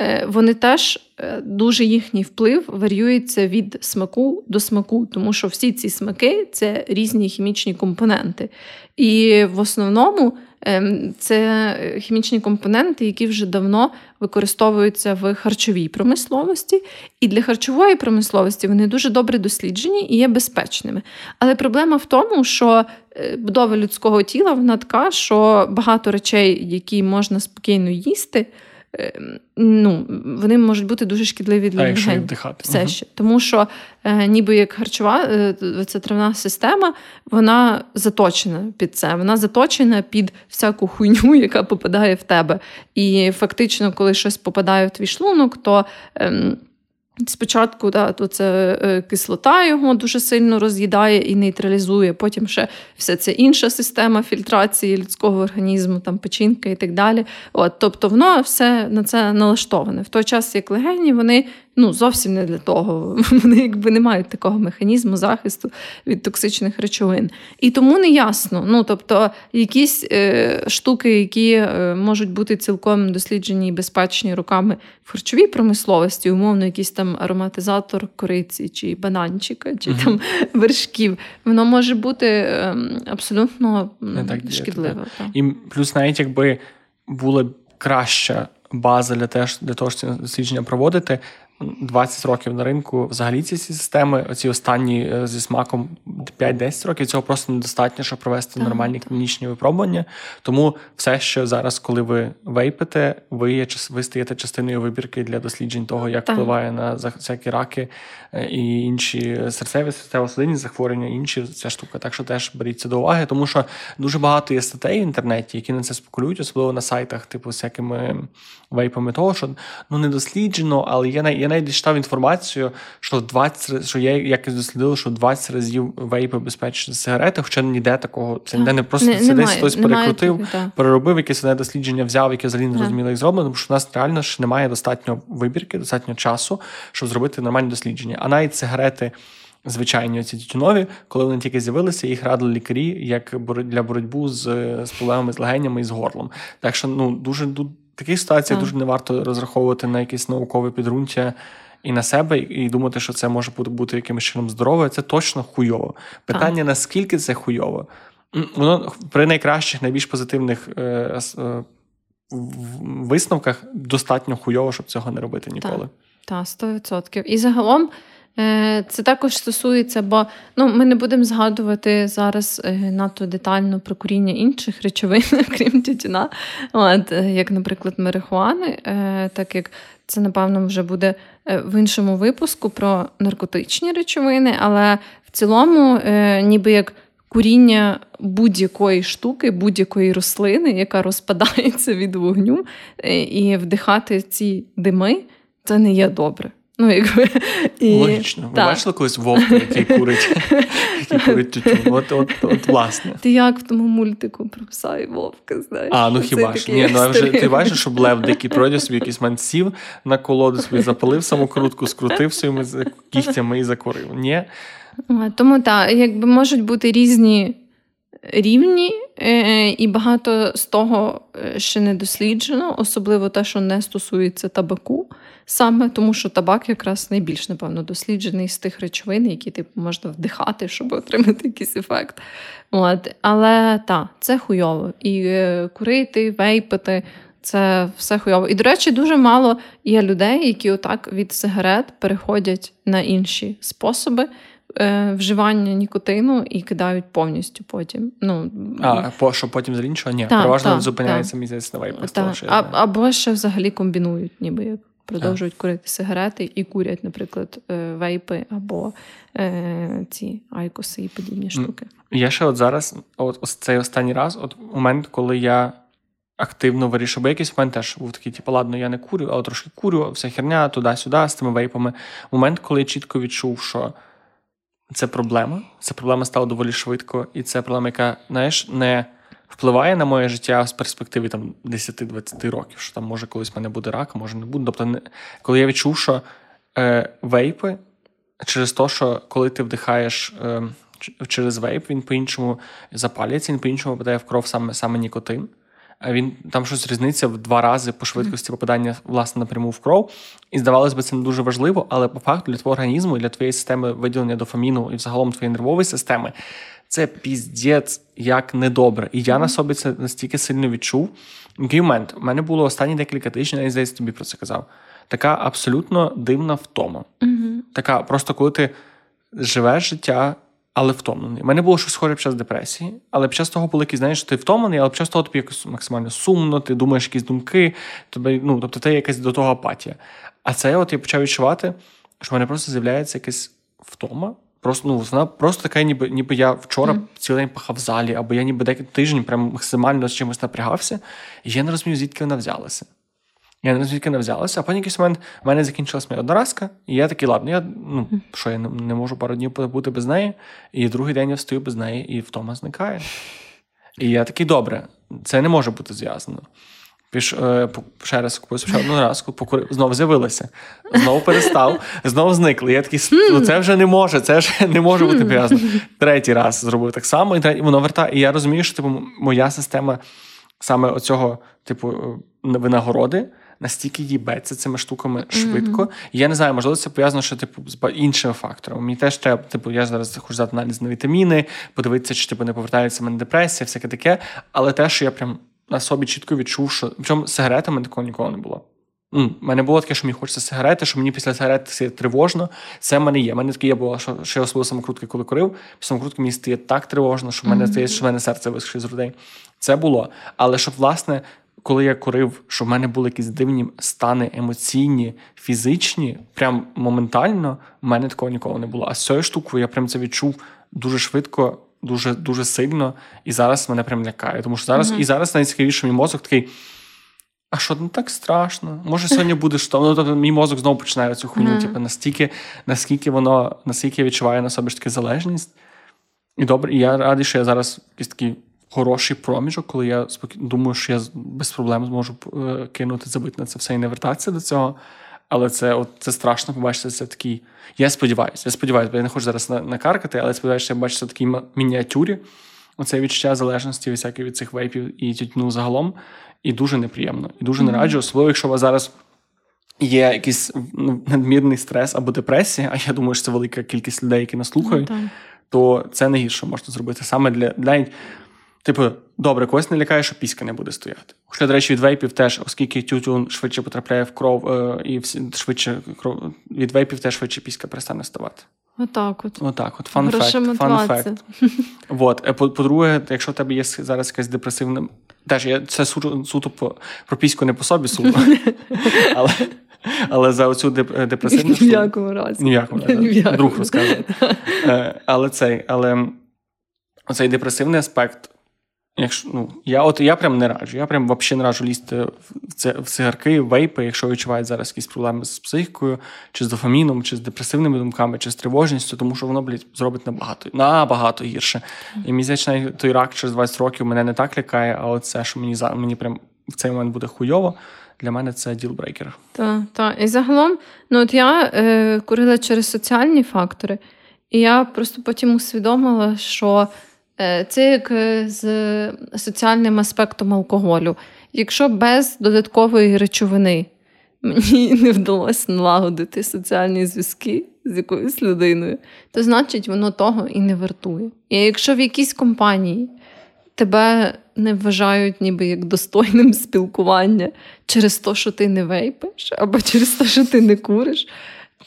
Е, вони теж е, дуже їхній вплив варіюється від смаку до смаку, тому що всі ці смаки це різні хімічні компоненти. І в основному ем, це хімічні компоненти, які вже давно використовуються в харчовій промисловості. І для харчової промисловості вони дуже добре досліджені і є безпечними. Але проблема в тому, що е, будова людського тіла вона така, що багато речей, які можна спокійно їсти. Ем, ну, вони можуть бути дуже шкідливі для легень. Все угу. ще. Тому що е, ніби як харчова е, ця травна система, вона заточена під це. Вона заточена під всяку хуйню, яка попадає в тебе. І фактично, коли щось попадає в твій шлунок, то. Е, Спочатку да, то це е, кислота його дуже сильно роз'їдає і нейтралізує. Потім ще вся ця інша система фільтрації людського організму, там печінка і так далі. От, Тобто воно все на це налаштоване. В той час, як легені, вони ну, зовсім не для того. Вони якби не мають такого механізму захисту від токсичних речовин. І тому не ясно. Ну, тобто, якісь е, штуки, які е, можуть бути цілком досліджені і безпечні руками в харчовій промисловості, умовно, якийсь там ароматизатор кориці, чи бананчика, чи mm там вершків, воно може бути е, абсолютно не так шкідливе. Так. І плюс, навіть якби була краща база для того, для того, щоб це дослідження проводити, 20 років на ринку взагалі ці системи, оці останні е, зі смаком 5-10 років, цього просто недостатньо, щоб провести так, нормальні клінічні випробування. Тому все, що зараз, коли ви вейпите, ви є ви стаєте частиною вибірки для досліджень того, як так. впливає на всякі раки е, і інші серцеві серцево-судинні захворювання, інші ця штука. Так що теж беріться до уваги, тому що дуже багато є статей в інтернеті, які на це спекулюють, особливо на сайтах, типу всякими вейпами, того що ну не досліджено, але є є навіть читав інформацію, що 20, що я якось дослідив, що 20 разів вейпи безпечні сигарети, хоча ніде такого це ніде не просто не, це немає, десь хтось немає перекрутив, такої, переробив якесь одне дослідження, взяв, яке взагалі не зрозуміло, як зроблено, тому що в нас реально ж немає достатньо вибірки, достатньо часу, щоб зробити нормальні дослідження. А навіть сигарети. Звичайні ці тютюнові, коли вони тільки з'явилися, їх радили лікарі як для боротьбу з, з проблемами з легенями і з горлом. Так що ну дуже таких ситуаціях дуже не варто розраховувати на якесь наукове підґрунтя і на себе, і думати, що це може бути, якимось чином здорове. Це точно хуйово. Питання, наскільки це хуйово? Воно при найкращих, найбільш позитивних е, е, висновках достатньо хуйово, щоб цього не робити ніколи. Так, 100%. І загалом це також стосується, бо ну, ми не будемо згадувати зараз е, надто детально про куріння інших речовин, крім тютюна, От, е, як, наприклад, марихуани, е, так як це, напевно, вже буде е, в іншому випуску про наркотичні речовини, але в цілому, е, ніби як. Куріння будь-якої штуки, будь-якої рослини, яка розпадається від вогню, е, і вдихати ці дими, це не є добре. Ну, якби, і, Логічно. Ви так. бачили колись вовка, який курить, який курить тютюн? От, от, от, власне. Ти як в тому мультику про пса і вовка, знаєш? А, ну хіба ж? Ні, ну вже ти бачиш, щоб лев дикий пройде собі якийсь сів на колоду, собі запалив самокрутку, скрутив своїми кігтями і закурив. Ні. Тому так, якби можуть бути різні рівні, е, і багато з того е, ще не досліджено, особливо те, що не стосується табаку, саме тому, що табак якраз найбільш, напевно, досліджений з тих речовин, які типу можна вдихати, щоб отримати якийсь ефект. От. Але так, це хуйово. І е, курити, вейпити. Це все хуйово. І, до речі, дуже мало є людей, які отак від сигарет переходять на інші способи е, вживання нікотину і кидають повністю потім. Ну, А, по, що потім іншого? Ні. Так, Переважно так, зупиняється місяць на та, а, або ще взагалі комбінують, ніби як продовжують курити сигарети і курять, наприклад, е, вейпи або е, ці айкоси і подібні штуки. Я ще от зараз, от ось цей останній раз, от момент, коли я активно вирішив, бо якийсь момент теж був такий, типу, ладно, я не курю, але трошки курю, вся херня туди-сюди з тими вейпами. Момент, коли я чітко відчув, що це проблема, ця проблема стала доволі швидко, і це проблема, яка, знаєш, не впливає на моє життя з перспективи там 10-20 років, що там може колись в мене буде рак, може не буде. Тобто, не, коли я відчув, що е, вейпи через те, що коли ти вдихаєш е, через вейп, він по-іншому запалюється, він по-іншому попадає в кров саме, саме нікотин. Він там щось різниця в два рази по швидкості попадання власне напряму в кров. І здавалось би, це не дуже важливо, але по факту для твого організму, для твоєї системи виділення дофаміну і взагалом твоєї нервової системи це піздець як недобре. І я на собі це настільки сильно відчув. Який момент? У мене було останні декілька тижнів, я здається, тобі про це казав. Така абсолютно дивна втома. Така, просто коли ти живеш життя, але втомлений. У мене було щось схоже під час депресії, але під час того були якісь, знаєш, ти втомлений, але під час того тобі якось максимально сумно, ти думаєш якісь думки, тобі, ну, тобто ти якась до того апатія. А це от я почав відчувати, що в мене просто з'являється якась втома. Просто ну вона просто така, ніби ніби я вчора Мгм. цілий день пахав в залі, або я ніби декілька тижнів прям максимально з чимось напрягався, і я не розумію, звідки вона взялася. Я не знаю, звідки вона взялася, а потім якийсь момент в мене закінчилась моя одноразка, і я такий, ладно, я ну що я не, не можу пару днів бути без неї, і другий день я встаю без неї, і втома зникає. І я такий, добре, це не може бути зв'язано. Піш, е, ще раз купив ще одну разку, покурив, знову з'явилася, знову перестав, знову зникли. Я такий, ну це вже не може, це вже не може бути пов'язано. Третій раз зробив так само, і третій, воно вертає. І я розумію, що типу, моя система саме оцього, типу, е, винагороди. Настільки їбеться цими штуками швидко. І я не знаю, можливо, це пов'язано ще типу з іншими факторами. Мені теж треба, типу, я зараз хочу здати аналіз на вітаміни, подивитися, чи типу не повертається мене депресія, всяке таке. Але те, що я прям на собі чітко відчув, що причому з сигаретами такого ніколи не було. У мене було таке, що мені хочеться сигарети, що мені після сигарет стає тривожно. Це в мене є. У мене таке є було, що, що я особливо самокрутки, коли курив. Самокрутки мені стає так тривожно, що в мене стає, що в мене серце вискочить з грудей. Це було. Але щоб, власне, коли я курив, що в мене були якісь дивні стани емоційні, фізичні, прям моментально, в мене такого ніколи не було. А з цією штукою я прям це відчув дуже швидко, дуже дуже сильно. І зараз мене прям лякає. Тому що зараз, і зараз найцікавіше, мій мозок такий. а що не так страшно? Може, сьогодні буде що? Ну, тобто, мій мозок знову починає цю хуйню. Типу, настільки, наскільки воно, наскільки я відчуваю на собі ж таки залежність. І добре, і я радий, що я зараз якийсь такий хороший проміжок, коли я думаю, що я без проблем зможу е, кинути, забити на це все і не вертатися до цього. Але це от, це страшно побачити. Це такий. Я сподіваюся, я сподіваюся, бо я не хочу зараз накаркати, але сподіваюся, що я бачу в такій мініатюрі. Оце відчуття залежності всякі від цих вейпів і тютюну загалом. І дуже неприємно. І дуже не раджу, особливо, якщо у вас зараз є якийсь ну, надмірний стрес або депресія, а я думаю, що це велика кількість людей, які нас слухають, ну, то це найгірше можна зробити саме для для. Типу, добре, когось не лякає, що піська не буде стояти. Хоча, до речі, від вейпів теж, оскільки тютюн швидше потрапляє в кров, е, і швидше кров від вейпів теж швидше піська перестане ставати. Отак от. Отак от. Фан факт. Фан факт. Вот. Е, по-друге, якщо в тебе є зараз якась депресивна. Теж я це суто, суто по про піську не по собі суто. Але але за оцю депресивну. Ні в якому разі. Ні в якому разі. Друг розказує. Е, але цей, але оцей депресивний аспект Якщо ну я от я прям не раджу. Я прям взагалі не раджу лізти в це в цигарки, вейпи, якщо відчувають зараз якісь проблеми з психікою, чи з дофаміном, чи з депресивними думками, чи з тривожністю, тому що воно блядь, зробить набагато набагато гірше. І здається, той рак через 20 років мене не так лякає, а от це, що мені мені прям в цей момент буде хуйово. Для мене це ділбрейкер. Так, так. І загалом, ну от я е, курила через соціальні фактори, і я просто потім усвідомила, що. Е, це як е, з соціальним аспектом алкоголю. Якщо без додаткової речовини мені не вдалося налагодити соціальні зв'язки з якоюсь людиною, то значить воно того і не вартує. І якщо в якійсь компанії тебе не вважають ніби як достойним спілкування через те, що ти не вейпиш, або через те, що ти не куриш,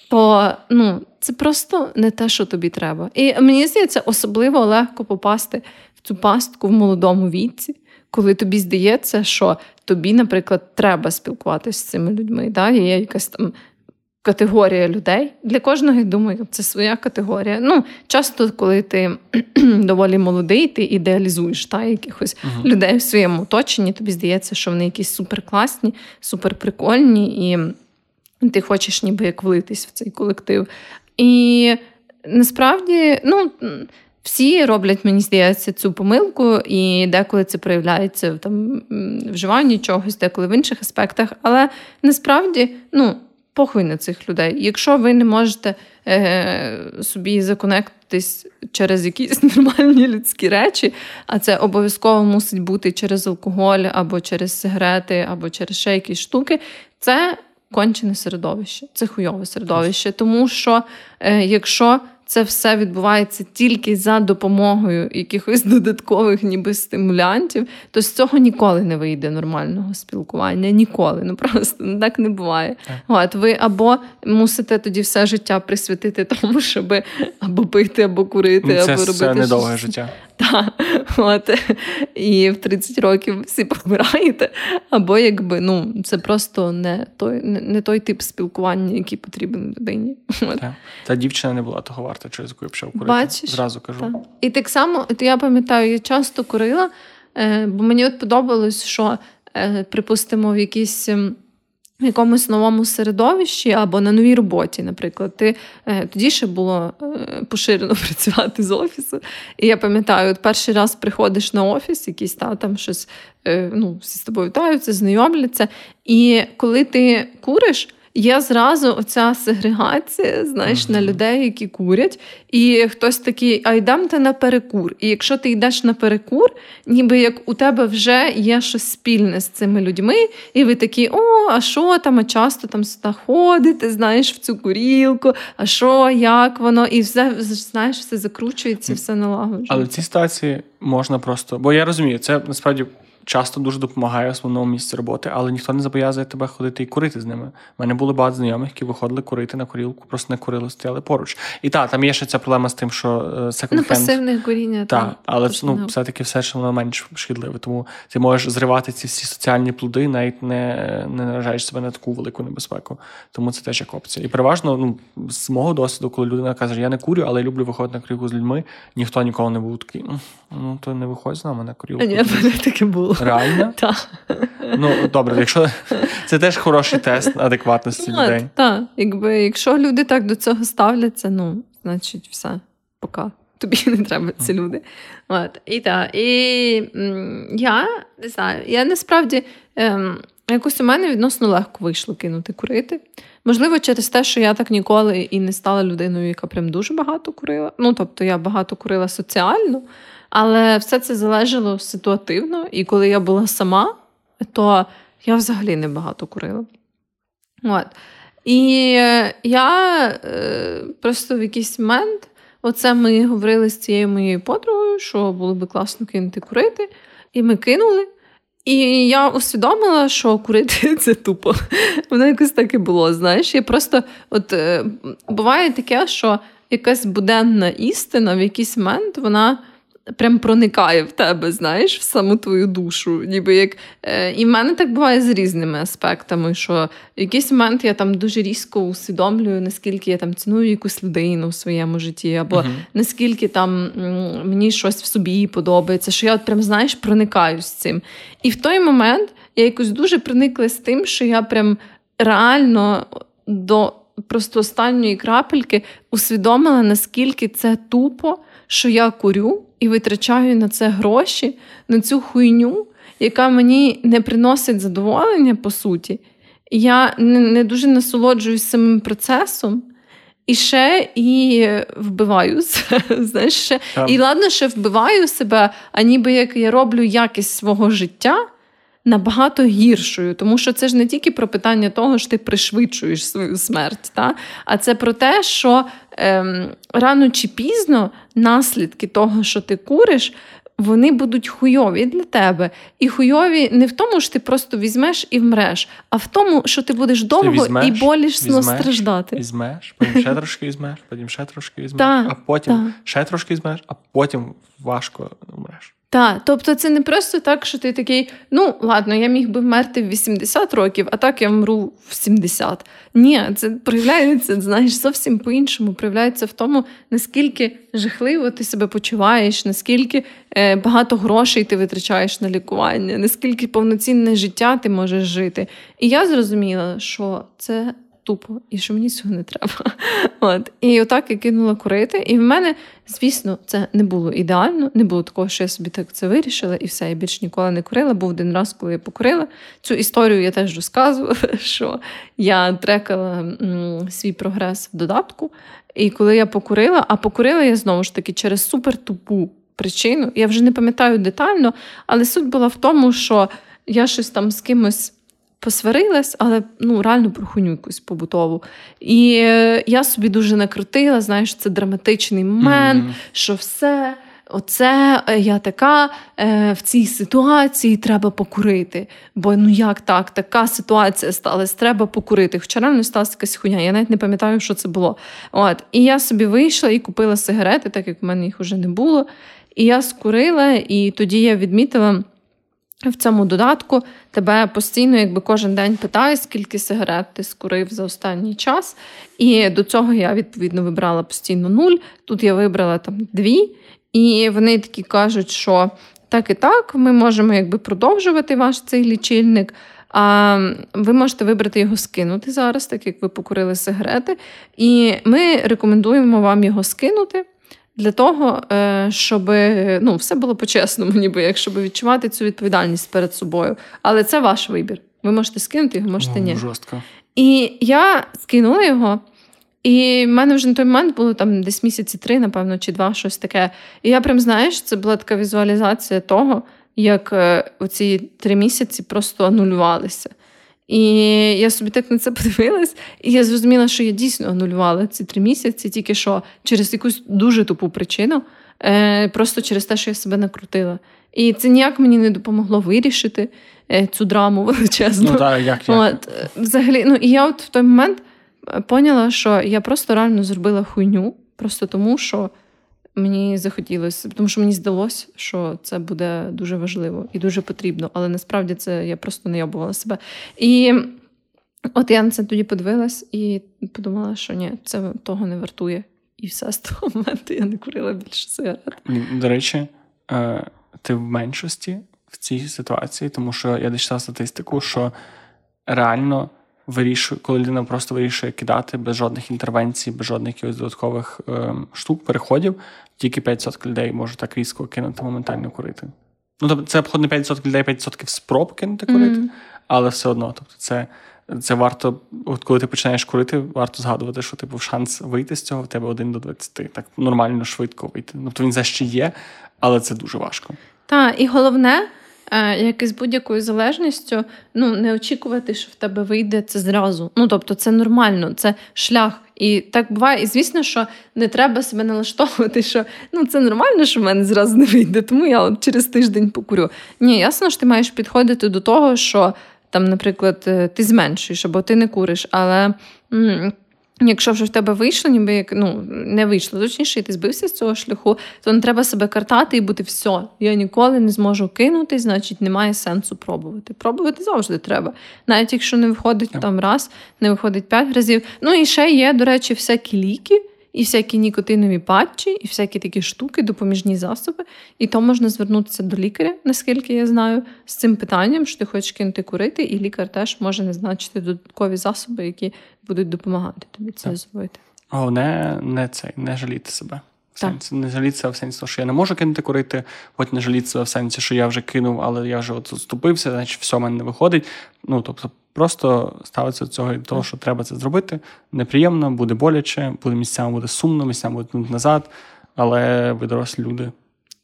то ну, це просто не те, що тобі треба. І мені здається, особливо легко попасти в цю пастку в молодому віці, коли тобі здається, що тобі, наприклад, треба спілкуватися з цими людьми. Да? Є якась там категорія людей. Для кожного, я думаю, це своя категорія. Ну, Часто, коли ти доволі молодий, ти ідеалізуєш та, якихось uh людей в своєму оточенні, тобі здається, що вони якісь суперкласні, суперприкольні і ти хочеш ніби як влитись в цей колектив. І насправді, ну. Всі роблять, мені здається, цю помилку, і деколи це проявляється в там вживанні чогось, деколи в інших аспектах. Але насправді, ну, похуй на цих людей. Якщо ви не можете е, собі законектитись через якісь нормальні людські речі, а це обов'язково мусить бути через алкоголь, або через сигарети, або через ще якісь штуки, це кончене середовище, це хуйове середовище. Тому що е, якщо це все відбувається тільки за допомогою якихось додаткових ніби стимулянтів, то з цього ніколи не вийде нормального спілкування. Ніколи. Ну просто так не буває. От ви або мусите тоді все життя присвятити тому, щоб або пити, або курити, це або робити. Це недовге життя. Так, от і в 30 років всі помираєте. Або якби ну це просто не той не, не той тип спілкування, який потрібен людині. От. Та дівчина не була того варта, через яку я почав курити. Бачиш? Зразу кажу. Так. І так само, я пам'ятаю, я часто курила, е, бо мені от подобалось, що, е, припустимо, в якійсь. В якомусь новому середовищі або на новій роботі, наприклад, ти е, тоді ще було е, поширено працювати з офісу. І я пам'ятаю, от перший раз приходиш на офіс, якийсь та там щось е, ну, всі з тобою вітаються, знайомляться. І коли ти куриш, є зразу оця сегрегація, знаєш, mm-hmm. на людей, які курять, і хтось такий, а йдемте на перекур. І якщо ти йдеш на перекур, ніби як у тебе вже є щось спільне з цими людьми, і ви такі, о, а що там, а часто там сюди ходите, знаєш, в цю курілку, а що, як воно, і все знаєш, все закручується, все налагоджується. Але в цій ситуації можна просто, бо я розумію, це насправді часто дуже допомагає в основному місці роботи, але ніхто не зобов'язує тебе ходити і курити з ними. У мене було багато знайомих, які виходили курити на курілку, просто не курили, стояли поруч. І так, там є ще ця проблема з тим, що секонд-хенд... Ну, пасивне куріння. Так, але ну, все-таки все ж воно менш шкідливе. Тому ти можеш зривати ці всі соціальні плоди, навіть не не наражаєш себе на таку велику небезпеку. Тому це теж як опція. І переважно, ну, з мого досвіду, коли людина каже, я не курю, але я люблю виходити на курілку з людьми, ніхто ніколи не був такий. Ну, то не виходь з нами на курілку. Ні, таке було. Реально? Так. Ну, добре, якщо це теж хороший тест адекватності Ну, людей. Так, якби якщо люди так до цього ставляться, ну, значить, все, пока. Тобі не треба ці люди. От. І так, і м, я не знаю, я насправді ем, якось у мене відносно легко вийшло кинути курити. Можливо, через те, що я так ніколи і не стала людиною, яка прям дуже багато курила. Ну, тобто, я багато курила соціально, але все це залежало ситуативно. І коли я була сама, то я взагалі не багато курила. От. І я е, просто в якийсь момент, оце ми говорили з цією моєю подругою, що було би класно кинути курити, і ми кинули. І я усвідомила, що курити це тупо. Воно якось так і було. Знаєш, я просто от е, буває таке, що якась буденна істина в якийсь момент вона прям проникає в тебе, знаєш, в саму твою душу. Ніби як... Е, І в мене так буває з різними аспектами, що в якийсь момент я там дуже різко усвідомлюю, наскільки я там ціную якусь людину в своєму житті, або Мгм. наскільки там мені щось в собі подобається, що я от прям, знаєш, проникаюсь з цим. І в той момент я якось дуже проникла з тим, що я прям реально до просто останньої крапельки усвідомила, наскільки це тупо, що я курю і витрачаю на це гроші, на цю хуйню, яка мені не приносить задоволення, по суті. Я не, дуже насолоджуюсь самим процесом. І ще і вбиваю знаєш, ще. І ладно, ще вбиваю себе, а ніби як я роблю якість свого життя набагато гіршою. Тому що це ж не тільки про питання того, що ти пришвидшуєш свою смерть, та? а це про те, що ем, рано чи пізно наслідки того, що ти куриш, вони будуть хуйові для тебе. І хуйові не в тому, що ти просто візьмеш і вмреш, а в тому, що ти будеш довго візьмеш, і болісно візьмеш, страждати. Візьмеш, потім ще трошки візьмеш, потім ще трошки візьмеш, Так, а потім так. ще трошки візьмеш, а потім важко умреш. Так, тобто це не просто так, що ти такий, ну ладно, я міг би вмерти в 80 років, а так я вмру в 70. Ні, це проявляється, знаєш, зовсім по-іншому. Проявляється в тому, наскільки жахливо ти себе почуваєш, наскільки е, багато грошей ти витрачаєш на лікування, наскільки повноцінне життя ти можеш жити. І я зрозуміла, що це тупо і що мені цього не треба. От. І отак я кинула курити. І в мене, звісно, це не було ідеально, не було такого, що я собі так це вирішила, і все, я більше ніколи не курила. Був один раз, коли я покурила. Цю історію я теж розказувала, що я трекала м, свій прогрес в додатку. І коли я покурила, а покурила я знову ж таки через супертупу причину. Я вже не пам'ятаю детально, але суть була в тому, що я щось там з кимось посварилась, але ну реально про хуйню якусь побутову. І е, я собі дуже накрутила, знаєш, це драматичний момент, Мгм. що все. Оце е, я така е, в цій ситуації треба покурити. Бо ну як так, така ситуація сталася, треба покурити. Хоча реально сталася якась хуйня, я навіть не пам'ятаю, що це було. От. І я собі вийшла і купила сигарети, так як в мене їх вже не було. І я скурила, і тоді я відмітила в цьому додатку тебе постійно, якби кожен день питають, скільки сигарет ти скурив за останній час. І до цього я відповідно вибрала постійно нуль. Тут я вибрала там дві, і вони такі кажуть, що так і так, ми можемо якби продовжувати ваш цей лічильник. А ви можете вибрати його скинути зараз, так як ви покурили сигарети. І ми рекомендуємо вам його скинути для того, е, щоб ну, все було по-чесному, ніби як щоб відчувати цю відповідальність перед собою. Але це ваш вибір. Ви можете скинути його, можете ні. Жорстко. І я скинула його. І в мене вже на той момент було там десь місяці три, напевно, чи два, щось таке. І я прям, знаєш, це була така візуалізація того, як е, оці три місяці просто анулювалися. І я собі так на це подивилась, і я зрозуміла, що я дійсно анулювала ці три місяці, тільки що через якусь дуже тупу причину, е, просто через те, що я себе накрутила. І це ніяк мені не допомогло вирішити е, цю драму величезну. Ну так, як як. От, е, взагалі, ну і я от в той момент поняла, що я просто реально зробила хуйню, просто тому що мені захотілося, тому що мені здалося, що це буде дуже важливо і дуже потрібно. Але насправді це я просто наябувала себе. І от я на це тоді подивилась і подумала, що ні, це того не вартує. І все з того моменту я не курила більше сигарет. До речі, е, ти в меншості в цій ситуації, тому що я десь статистику, що реально вирішує, коли людина просто вирішує кидати без жодних інтервенцій, без жодних якихось додаткових е, штук, переходів, тільки 5% людей може так різко кинути моментально курити. Ну, тобто, це обходить не 5% людей, 5% спроб кинути курити, mm-hmm. але все одно. Тобто, це це варто, от коли ти починаєш курити, варто згадувати, що типу шанс вийти з цього в тебе 1 до 20. Так нормально, швидко вийти. Тобто він за ще є, але це дуже важко. Так, і головне, як і з будь-якою залежністю, ну не очікувати, що в тебе вийде це зразу. Ну тобто, це нормально, це шлях. І так буває. І звісно, що не треба себе налаштовувати, що ну це нормально, що в мене зразу не вийде, тому я от через тиждень покурю. Ні, ясно, що ти маєш підходити до того, що там, наприклад, е, ти зменшуєш або ти не куриш, але. Якщо вже в тебе вийшло, ніби як ну не вийшло, точніше, і ти збився з цього шляху, то не треба себе картати і бути все. Я ніколи не зможу кинути, значить немає сенсу пробувати. Пробувати завжди треба. Навіть якщо не виходить там раз, не виходить п'ять разів. Ну і ще є, до речі, всякі ліки і всякі нікотинові патчі, і всякі такі штуки, допоміжні засоби. І то можна звернутися до лікаря, наскільки я знаю, з цим питанням, що ти хочеш кинути курити, і лікар теж може назначити додаткові засоби, які будуть допомагати тобі це зробити. Головне, не це не жаліти себе. В сенсі, не жалітися в сенсі, що я не можу кинути курити, хоч не жалітися в сенсі, що я вже кинув, але я вже от заступився, значить все в мене не виходить. Ну тобто, просто ставитися до цього і того, що треба це зробити. Неприємно, буде боляче, буде місцями буде сумно, місцями буде назад, але ви дорослі люди.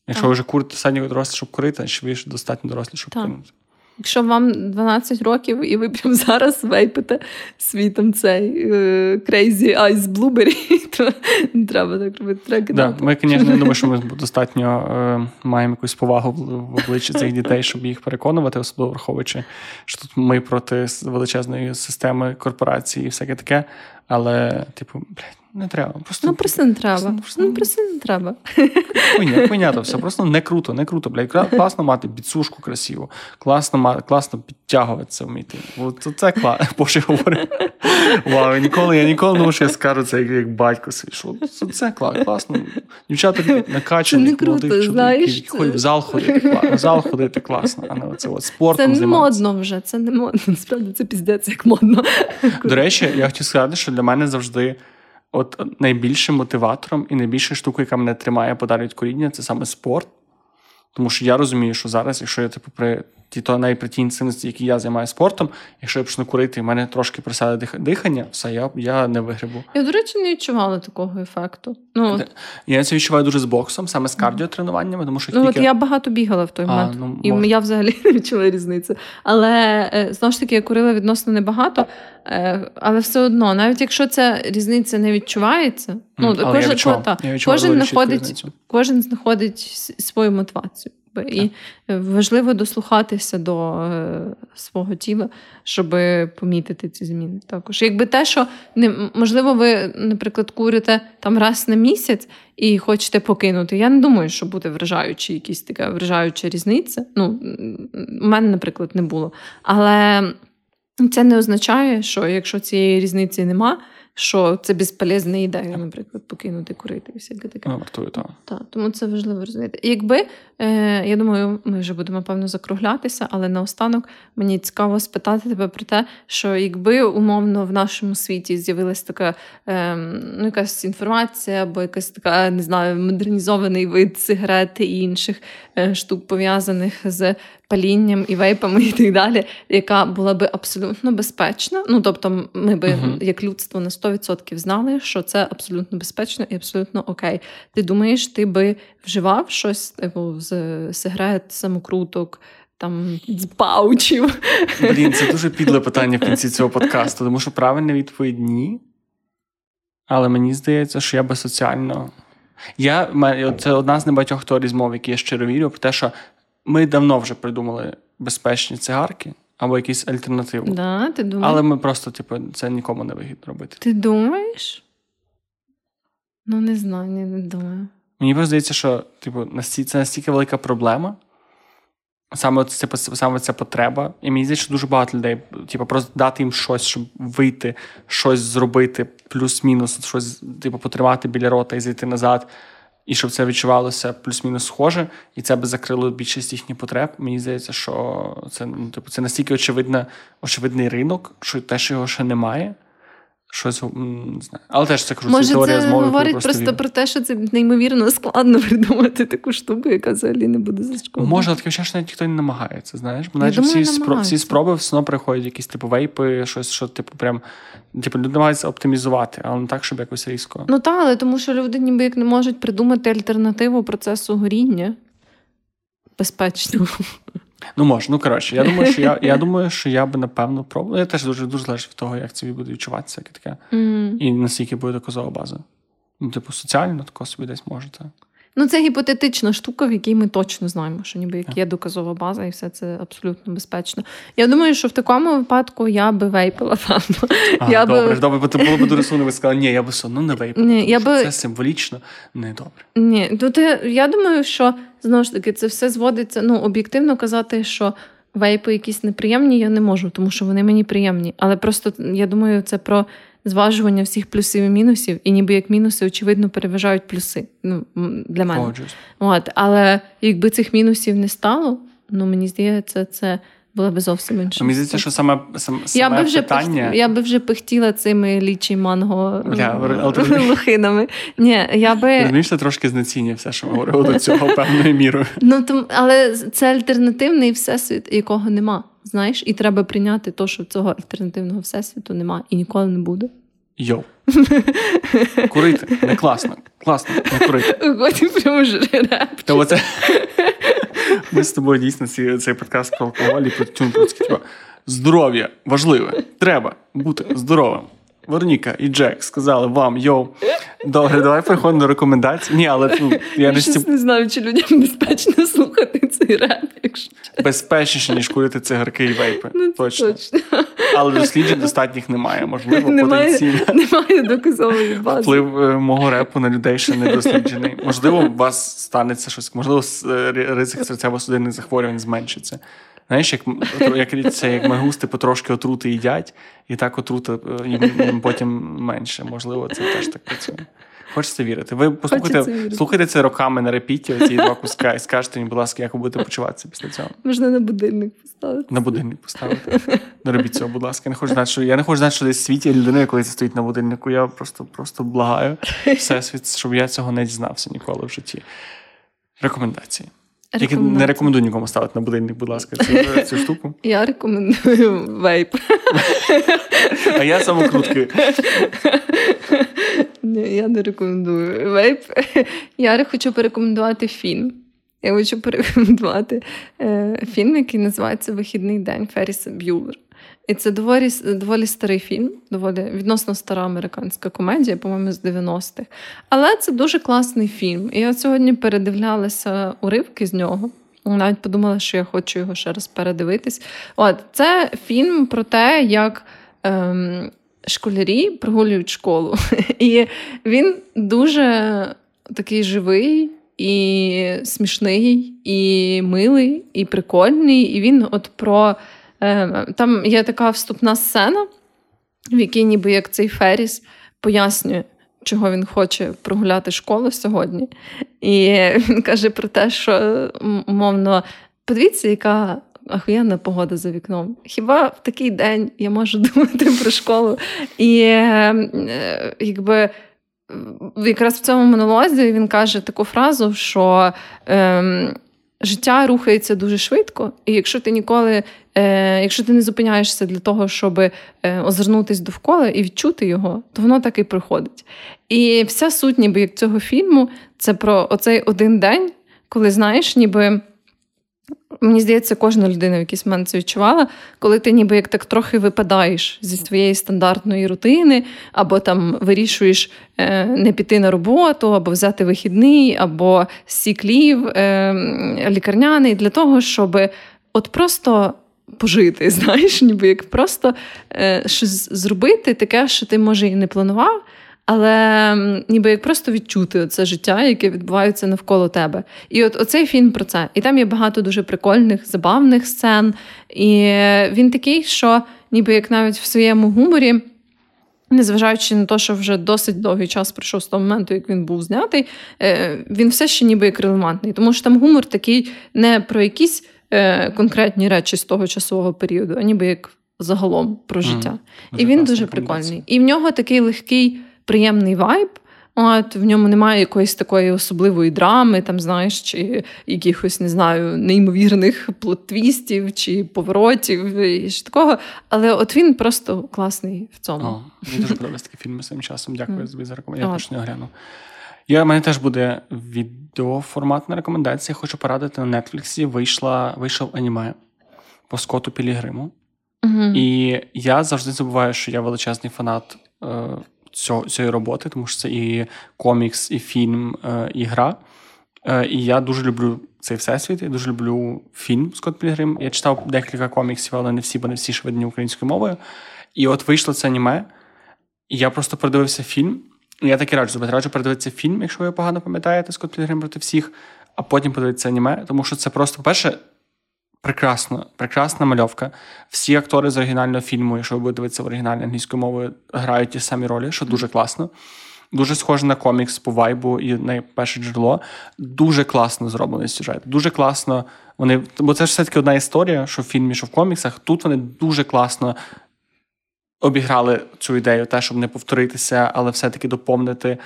Якщо так. ви вже курите достатньо дорослі, щоб курити, значить ви ж достатньо дорослі, щоб так. кинути. Якщо вам 12 років і ви прямо зараз вейпите свій там цей uh, Crazy Ice Blueberry, то не треба так робити. Треба да, Ми, звісно, не думаю, що ми достатньо uh, маємо якусь повагу в обличчі цих дітей, щоб їх переконувати, особливо враховуючи, що тут ми проти величезної системи корпорації і всяке таке. Але, типу, блядь, не треба. Просто, Ну просто не треба. Просто, просто, ну, просто не треба. Хуйня, хуйня то все. Просто не круто, не круто. Блядь. Класно мати біцушку красиву, класно класно підтягуватися вміти. От це класно. Боже говорю. Вау, ніколи, я ніколи не думав, що я скажу це як, як батько свій. Що Це класно. Дівчата накачані, не круто, молодих знаєш, це... в зал ходити, класно. В зал ходити класно, а не оце от спортом Це не займатися. модно вже, це не модно. Насправді це піздець як модно. До речі, я хотів сказати, що для мене завжди от найбільшим мотиватором і найбільшою штукою, яка мене тримає подалі від коріння, це саме спорт. Тому що я розумію, що зараз, якщо я типу при ті то при які я займаюся спортом, якщо я почну курити, в мене трошки присяде дихання, все, я я не вигрибу. Я, до речі, не відчувала такого ефекту. Ну, Я це відчуваю дуже з боксом, саме з кардіотренуваннями, тому що ну, тільки... от я багато бігала в той момент, ну, і може. я взагалі не відчула різниці. Але е, знову ж таки, я курила відносно небагато, е, але все одно, навіть якщо ця різниця не відчувається, ну кожен, я відчував, та, я кожен знаходить, кожен знаходить свою мотивацію. І важливо дослухатися до е, свого тіла, щоб помітити ці зміни. Також, якби те, що не можливо, ви, наприклад, курите там раз на місяць і хочете покинути. Я не думаю, що буде вражаюча якась така вражаюча різниця. Ну, у мене, наприклад, не було. Але це не означає, що якщо цієї різниці нема що це безполезна ідея, наприклад, покинути курити і всяке таке. Ну, вартую, так. Так, Тому це важливо розуміти. Якби, е, я думаю, ми вже будемо певно закруглятися, але наостанок мені цікаво спитати тебе про те, що якби умовно в нашому світі з'явилася така е, ну, якась інформація, або якась така, не знаю, модернізований вид сигарет і інших штук пов'язаних з палінням і вейпами, і так далі, яка була би абсолютно безпечна. Ну тобто, ми би uh як людство на 100% знали, що це абсолютно безпечно і абсолютно окей. Ти думаєш, ти би вживав щось типу з сигарет, самокруток? Там з паучів. Блін, це дуже підле питання в кінці цього подкасту, тому що правильна відповідь ні. Але мені здається, що я би соціально. Я, Це одна з небагатьох теорій змов, які я щиро вірю, про те, що ми давно вже придумали безпечні цигарки або якісь альтернативу. Да, ти думаєш? Але ми просто, типу, це нікому не вигідно робити. Ти думаєш? Ну, не знаю, не думаю. Мені просто здається, що типу, це настільки велика проблема. Саме це саме ця потреба. І мені здається, що дуже багато людей, типу, просто дати їм щось, щоб вийти, щось зробити, плюс-мінус, щось, типу, потримати біля рота і зайти назад. і щоб це відчувалося плюс-мінус схоже, і це би закрило більшість їхніх потреб. Мені здається, що це ну, типу, це настільки очевидна, очевидний ринок, що те, що його ще немає. Щось не знаю. Але теж це кажу, Може, це теорія це змови. говорить просто, просто про те, що це неймовірно складно придумати таку штуку, яка взагалі не буде зашкодити. Може, але таке що навіть ніхто не намагається, знаєш? Бо навіть всі, спро... всі спроби все одно приходять якісь типу вейпи, щось, що типу прям типу люди намагаються оптимізувати, але не так, щоб якось різко. Ну так, але тому що люди ніби як не можуть придумати альтернативу процесу горіння безпечно. Ну, може, ну коротше, я думаю, що я я думаю, що я би напевно пробував. Я теж дуже дуже залежить від того, як це буде відчуватися, таке. Mm. І наскільки буде доказова база. Ну, типу, соціально тако собі десь можете. Ну, це гіпотетична штука, в якій ми точно знаємо, що ніби як є доказова база, і все це абсолютно безпечно. Я думаю, що в такому випадку я би вейпила певно. А, я Добре, би... добре, бо ти було б дуже сумно, ви сказали, ні, я би все одно не вейпила. Ні, я би... Це символічно не добре. Ні, тут я думаю, що знову ж таки це все зводиться. Ну, об'єктивно казати, що вейпи якісь неприємні, я не можу, тому що вони мені приємні. Але просто я думаю, це про зважування всіх плюсів і мінусів, і ніби як мінуси, очевидно, переважають плюси. Ну, для мене. От, Але якби цих мінусів не стало, ну мені здається, це. Була би зовсім інша. Мені здається, що саме саме я би вже питання... Пих... Я би вже пихтіла цими лічі манго лохинами. Ні, я би... Розумієш, ти трошки знецінює все, що ми говорили до цього певною мірою. Ну, тому, Але це альтернативний всесвіт, якого нема. Знаєш, і треба прийняти те, що цього альтернативного всесвіту нема і ніколи не буде. Йоу. Курити не класно. Класно, не курити. Годі прямо жреп. Ми з тобою дійсно цей, цей подкаст про алкоголь і про тюнпутські. типу, здоров'я важливе. Треба бути здоровим. Вероніка і Джек сказали вам йоу. Добре, давай переходимо до рекомендацій. Ні, але ну, я, я не не знаю, чи людям безпечно слухати цей реп, якщо безпечніше, ніж курити цигарки і вейпи. Ну, точно. точно. Але досліджень достатніх немає. Можливо, немає, потенційно. Немає доказової бази. Вплив е, мого репу на людей ще не досліджений. Можливо, у вас станеться щось, можливо, е, ризик серцево-судинних захворювань зменшиться. Знаєш, як як це як магусти потрошки отрути їдять, і так отрута е, їм потім менше. Можливо, це теж так працює. Хочеться вірити. Ви послухайте, слухайте це роками на репіті, ці два куска, і скажете мені, будь ласка, як ви будете почуватися після цього. Можна на будильник поставити. На будильник поставити. Не робіть цього, будь ласка. Я не хочу знати, що я не хочу знати, що десь в світі людина, коли це стоїть на будильнику. Я просто просто благаю всесвіт, щоб я цього не дізнався ніколи в житті. Рекомендації. Тільки не рекомендую нікому ставити на будильник, будь ласка, цю, цю штуку. Я рекомендую вейп. А я самокрутки. Ні, Я не рекомендую вейп. Я хочу порекомендувати фільм. Я хочу порекомендувати е, фільм, який називається Вихідний день Ферріса Б'юлер. І це доволі доволі старий фільм, доволі відносно стара американська комедія, по-моєму, з 90-х. Але це дуже класний фільм. І я сьогодні передивлялася уривки з нього. Навіть подумала, що я хочу його ще раз передивитись. От це фільм про те, як ем, школярі прогулюють школу. І він дуже такий живий. І смішний, і милий, і прикольний. І він от про Е, там є така вступна сцена, в якій ніби як цей Феріс пояснює, чого він хоче прогуляти школу сьогодні. І він каже про те, що умовно, подивіться, яка. Ахуєнна погода за вікном. Хіба в такий день я можу думати про школу? І е, якби якраз в цьому монолозі він каже таку фразу, що е, життя рухається дуже швидко, і якщо ти ніколи, е, якщо ти не зупиняєшся для того, щоб е, озирнутись довкола і відчути його, то воно так і приходить. І вся суть, ніби як цього фільму, це про оцей один день, коли знаєш, ніби. Мені здається, кожна людина в якийсь момент це відчувала, коли ти ніби як так трохи випадаєш зі своєї стандартної рутини, або там вирішуєш е, не піти на роботу, або взяти вихідний, або сіклів е, лікарняний для того, щоб от просто пожити, знаєш, ніби як просто е, щось зробити, таке, що ти може і не планував. Але ніби як просто відчути це життя, яке відбувається навколо тебе. І от оцей фільм про це. І там є багато дуже прикольних, забавних сцен. І він такий, що ніби як навіть в своєму гуморі Незважаючи на те, що вже досить довгий час пройшов з того моменту, як він був знятий, е, він все ще ніби як релевантний. Тому що там гумор такий не про якісь е, конкретні речі з того часового періоду, а ніби як загалом про життя. Mm, і він дуже прикольний. І в нього такий легкий, приємний вайб. От в ньому немає якоїсь такої особливої драми, там знаєш, чи якихось не знаю неймовірних плот-твістів чи поворотів і ж такого. Але от він просто класний в цьому. О, Мені дуже подобаються такі фільми своїм часом. Дякую тобі за рекомендацію. Я точно огляну. Я, У мене теж буде відеоформатна рекомендація. Хочу порадити на Нетфліксі. Вийшла, вийшов аніме по Скоту Пілігриму. Угу. І я завжди забуваю, що я величезний фанат е, цієї роботи, тому що це і комікс, і фільм, е, і гра. Е, і я дуже люблю цей всесвіт, я дуже люблю фільм Скотт Пілігрим. Я читав декілька коміксів, але не всі, бо не всі швидні українською мовою. І от вийшло це аніме, і я просто передивився фільм. Я так і раджу зробити. Раджу передивитися фільм, якщо ви погано пам'ятаєте Скотт Пілігрим проти всіх, а потім подивитися аніме, тому що це просто, по-перше, прекрасно, прекрасна мальовка. Всі актори з оригінального фільму, якщо ви будете дивитися в оригінальній англійською мовою, грають ті самі ролі, що дуже класно. Дуже схоже на комікс по вайбу і на перше джерело. Дуже класно зроблений сюжет. Дуже класно. Вони, бо це ж все-таки одна історія, що в фільмі, що в коміксах. Тут вони дуже класно обіграли цю ідею, те, щоб не повторитися, але все-таки доповнити.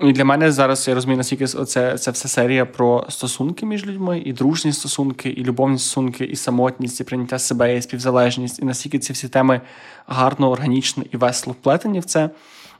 І для мене зараз я розумію, наскільки це, це все серія про стосунки між людьми, і дружні стосунки, і любовні стосунки, і самотність, і прийняття себе, і співзалежність, і наскільки ці всі теми гарно, органічно і весело вплетені в це.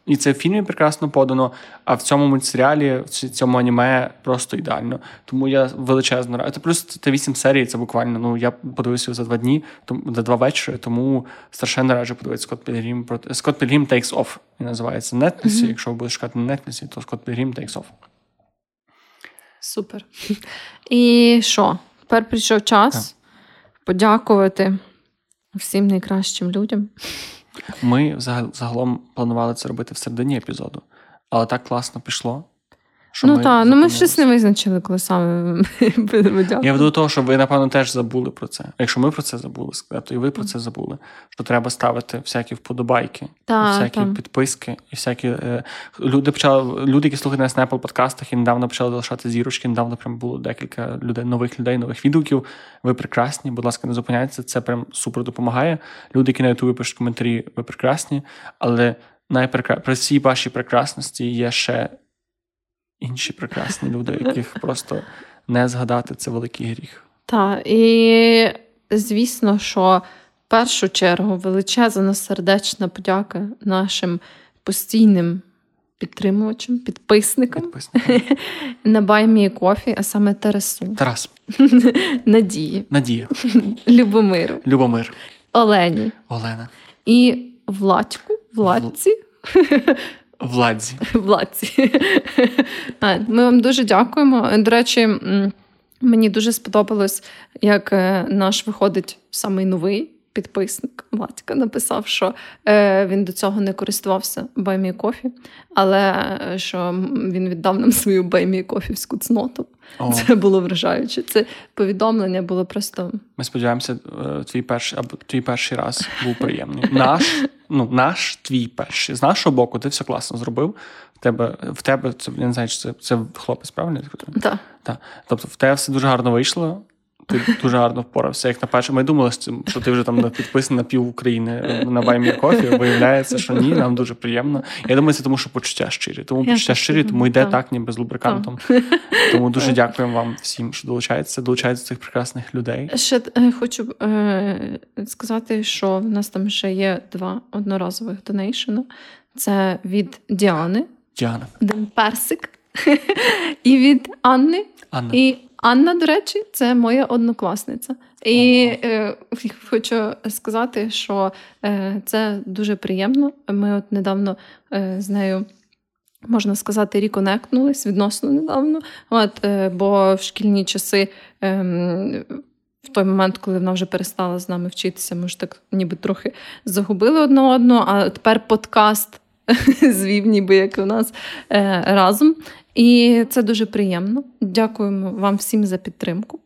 І це в фільмі прекрасно подано, а в цьому мультсеріалі, в цьому аніме просто ідеально. Тому я величезно радий. Плюс це вісім серій, це буквально. Ну я подивився за два дні, за два вечори, тому страшенно раджу подивитися Скотт Пілгрім. Скотт Пілгрім Takes Off. Він називається на Netflix. Mm-hmm. Якщо ви будете шукати на Netflix, то Скотт Пілгрім Takes Off. Супер. І що? Тепер прийшов час так. подякувати всім найкращим людям. Ми загалом планували це робити в середині епізоду, але так класно пішло. Що ну так, ну ми щось не визначили, коли саме будемо Я веду до того, що ви, напевно, теж забули про це. Якщо ми про це забули сказати, то і ви про це забули. Що треба ставити всякі вподобайки, та, всякі та. підписки, і всякі е, люди почали, люди, які слухають нас на Apple подкастах і недавно почали залишати зірочки. Недавно прям було декілька людей, нових людей, нових відгуків. Ви прекрасні. Будь ласка, не зупиняйтеся. Це прям супер допомагає. Люди, які на Ютубі пишуть коментарі, ви прекрасні, але найпрекра... при всій вашій прекрасності є ще інші прекрасні люди, яких просто не згадати це великий гріх. Так, і звісно, що в першу чергу величезна сердечна подяка нашим постійним підтримувачам, підписникам, підписникам. на Баймі Кофі, а саме Тарасу. Тарас. Надії. Надія. Любомиру. Любомир. Олені. Олена. І Владьку. Владці. Владзі. Владці. Ми вам дуже дякуємо. До речі, мені дуже сподобалось, як е, наш виходить самий новий підписник Владька написав, що е, він до цього не користувався баймі кофі, але е, що він віддав нам свою баймі кофівську цноту. О. Це було вражаюче. Це повідомлення було просто. Ми сподіваємося, твій перший або твій перший раз був приємний. Наш ну, наш твій перший. З нашого боку, ти все класно зробив. В тебе в тебе це я не знаю, чи це це хлопець, правильно? Так. Так. Тобто, в тебе все дуже гарно вийшло. Ти дуже гарно впорався. Як на перше, ми думали, що ти вже там підписаний на пів України на Баймі Кофі. Виявляється, що ні, нам дуже приємно. Я думаю, це тому, що почуття щирі. Тому почуття щирі, тому йде так, так ніби з лубрикантом. Тому дуже дякуємо вам всім, що долучається, долучається цих прекрасних людей. Ще е, хочу е, сказати, що в нас там ще є два одноразових донейшена. Це від Діани, Діана. Ден Персик і від Анни. Анна. І Анна, до речі, це моя однокласниця. І е, хочу сказати, що е, це дуже приємно. Ми от недавно е, з нею. Можна сказати, ріконектнулись відносно недавно. От, е, Бо в шкільні часи, е, в той момент, коли вона вже перестала з нами вчитися, ми ж так ніби трохи загубили одне одного, а тепер подкаст звів, ніби як у нас е, разом. І це дуже приємно. Дякуємо вам всім за підтримку.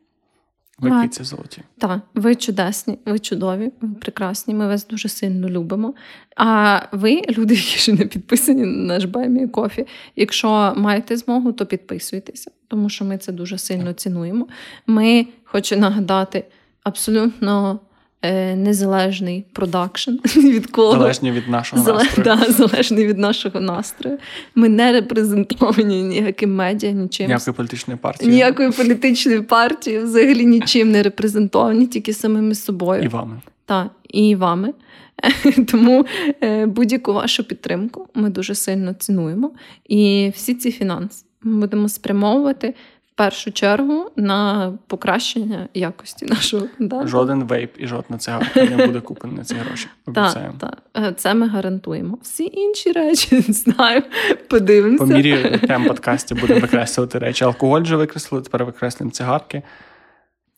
Ви киці золоті. Так, ви чудесні, ви чудові, ви прекрасні. Ми вас дуже сильно любимо. А ви, люди, які ще не підписані на наш Баймі Кофі, якщо маєте змогу, то підписуйтеся, тому що ми це дуже сильно цінуємо. Ми хочу нагадати абсолютно е, незалежний продакшн від кого. Залежні від нашого Зале- настрою. да, залежний від нашого настрою. Ми не репрезентовані ніяким медіа, нічим. Ніякої політичної партії. Ніякої політичної партії, взагалі нічим не репрезентовані, тільки самими собою. І вами. та, і вами. Тому е, будь-яку вашу підтримку ми дуже сильно цінуємо. І всі ці фінанси ми будемо спрямовувати першу чергу на покращення якості нашого да? Жоден вейп і жодна цигарка не буде куплений на ці гроші. Так, так. Це ми гарантуємо. Всі інші речі не знаю, подивимося. По мірі тем подкасті будемо викреслювати речі. Алкоголь вже викреслили, тепер викреслюємо цигарки.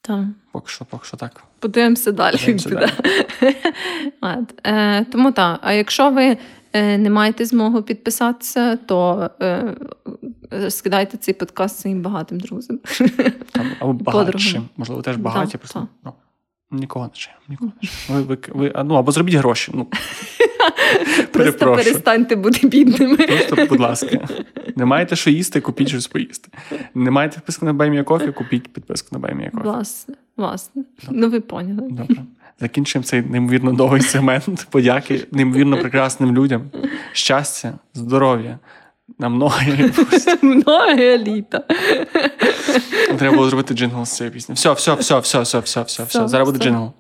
Так. Поки що, поки що так. Подивимося далі. Подивимося піде. Е, тому так. А якщо ви е, не маєте змогу підписатися, то е, е, скидайте цей подкаст своїм багатим друзям. Або багатшим. Можливо, теж багаті. Да, просто ну, нікого не чує. Нікого не чує. Ви, ви, ви, ну, або зробіть гроші. Ну, Просто перестаньте бути бідними. Просто, будь ласка, не маєте що їсти, купіть щось поїсти. Не маєте підписку на Buy Me a Coffee, купіть підписку на Buy Me a Coffee. Власне, власне. Ну ви поняли. Добре. Закінчуємо цей неймовірно довгий сегмент. Подяки неймовірно прекрасним людям. Щастя, здоров'я. На многі. Многе літа. Треба було зробити джингл з цієї пісні. Все, все, все, все, все, все, все, все. Зараз буде джингл.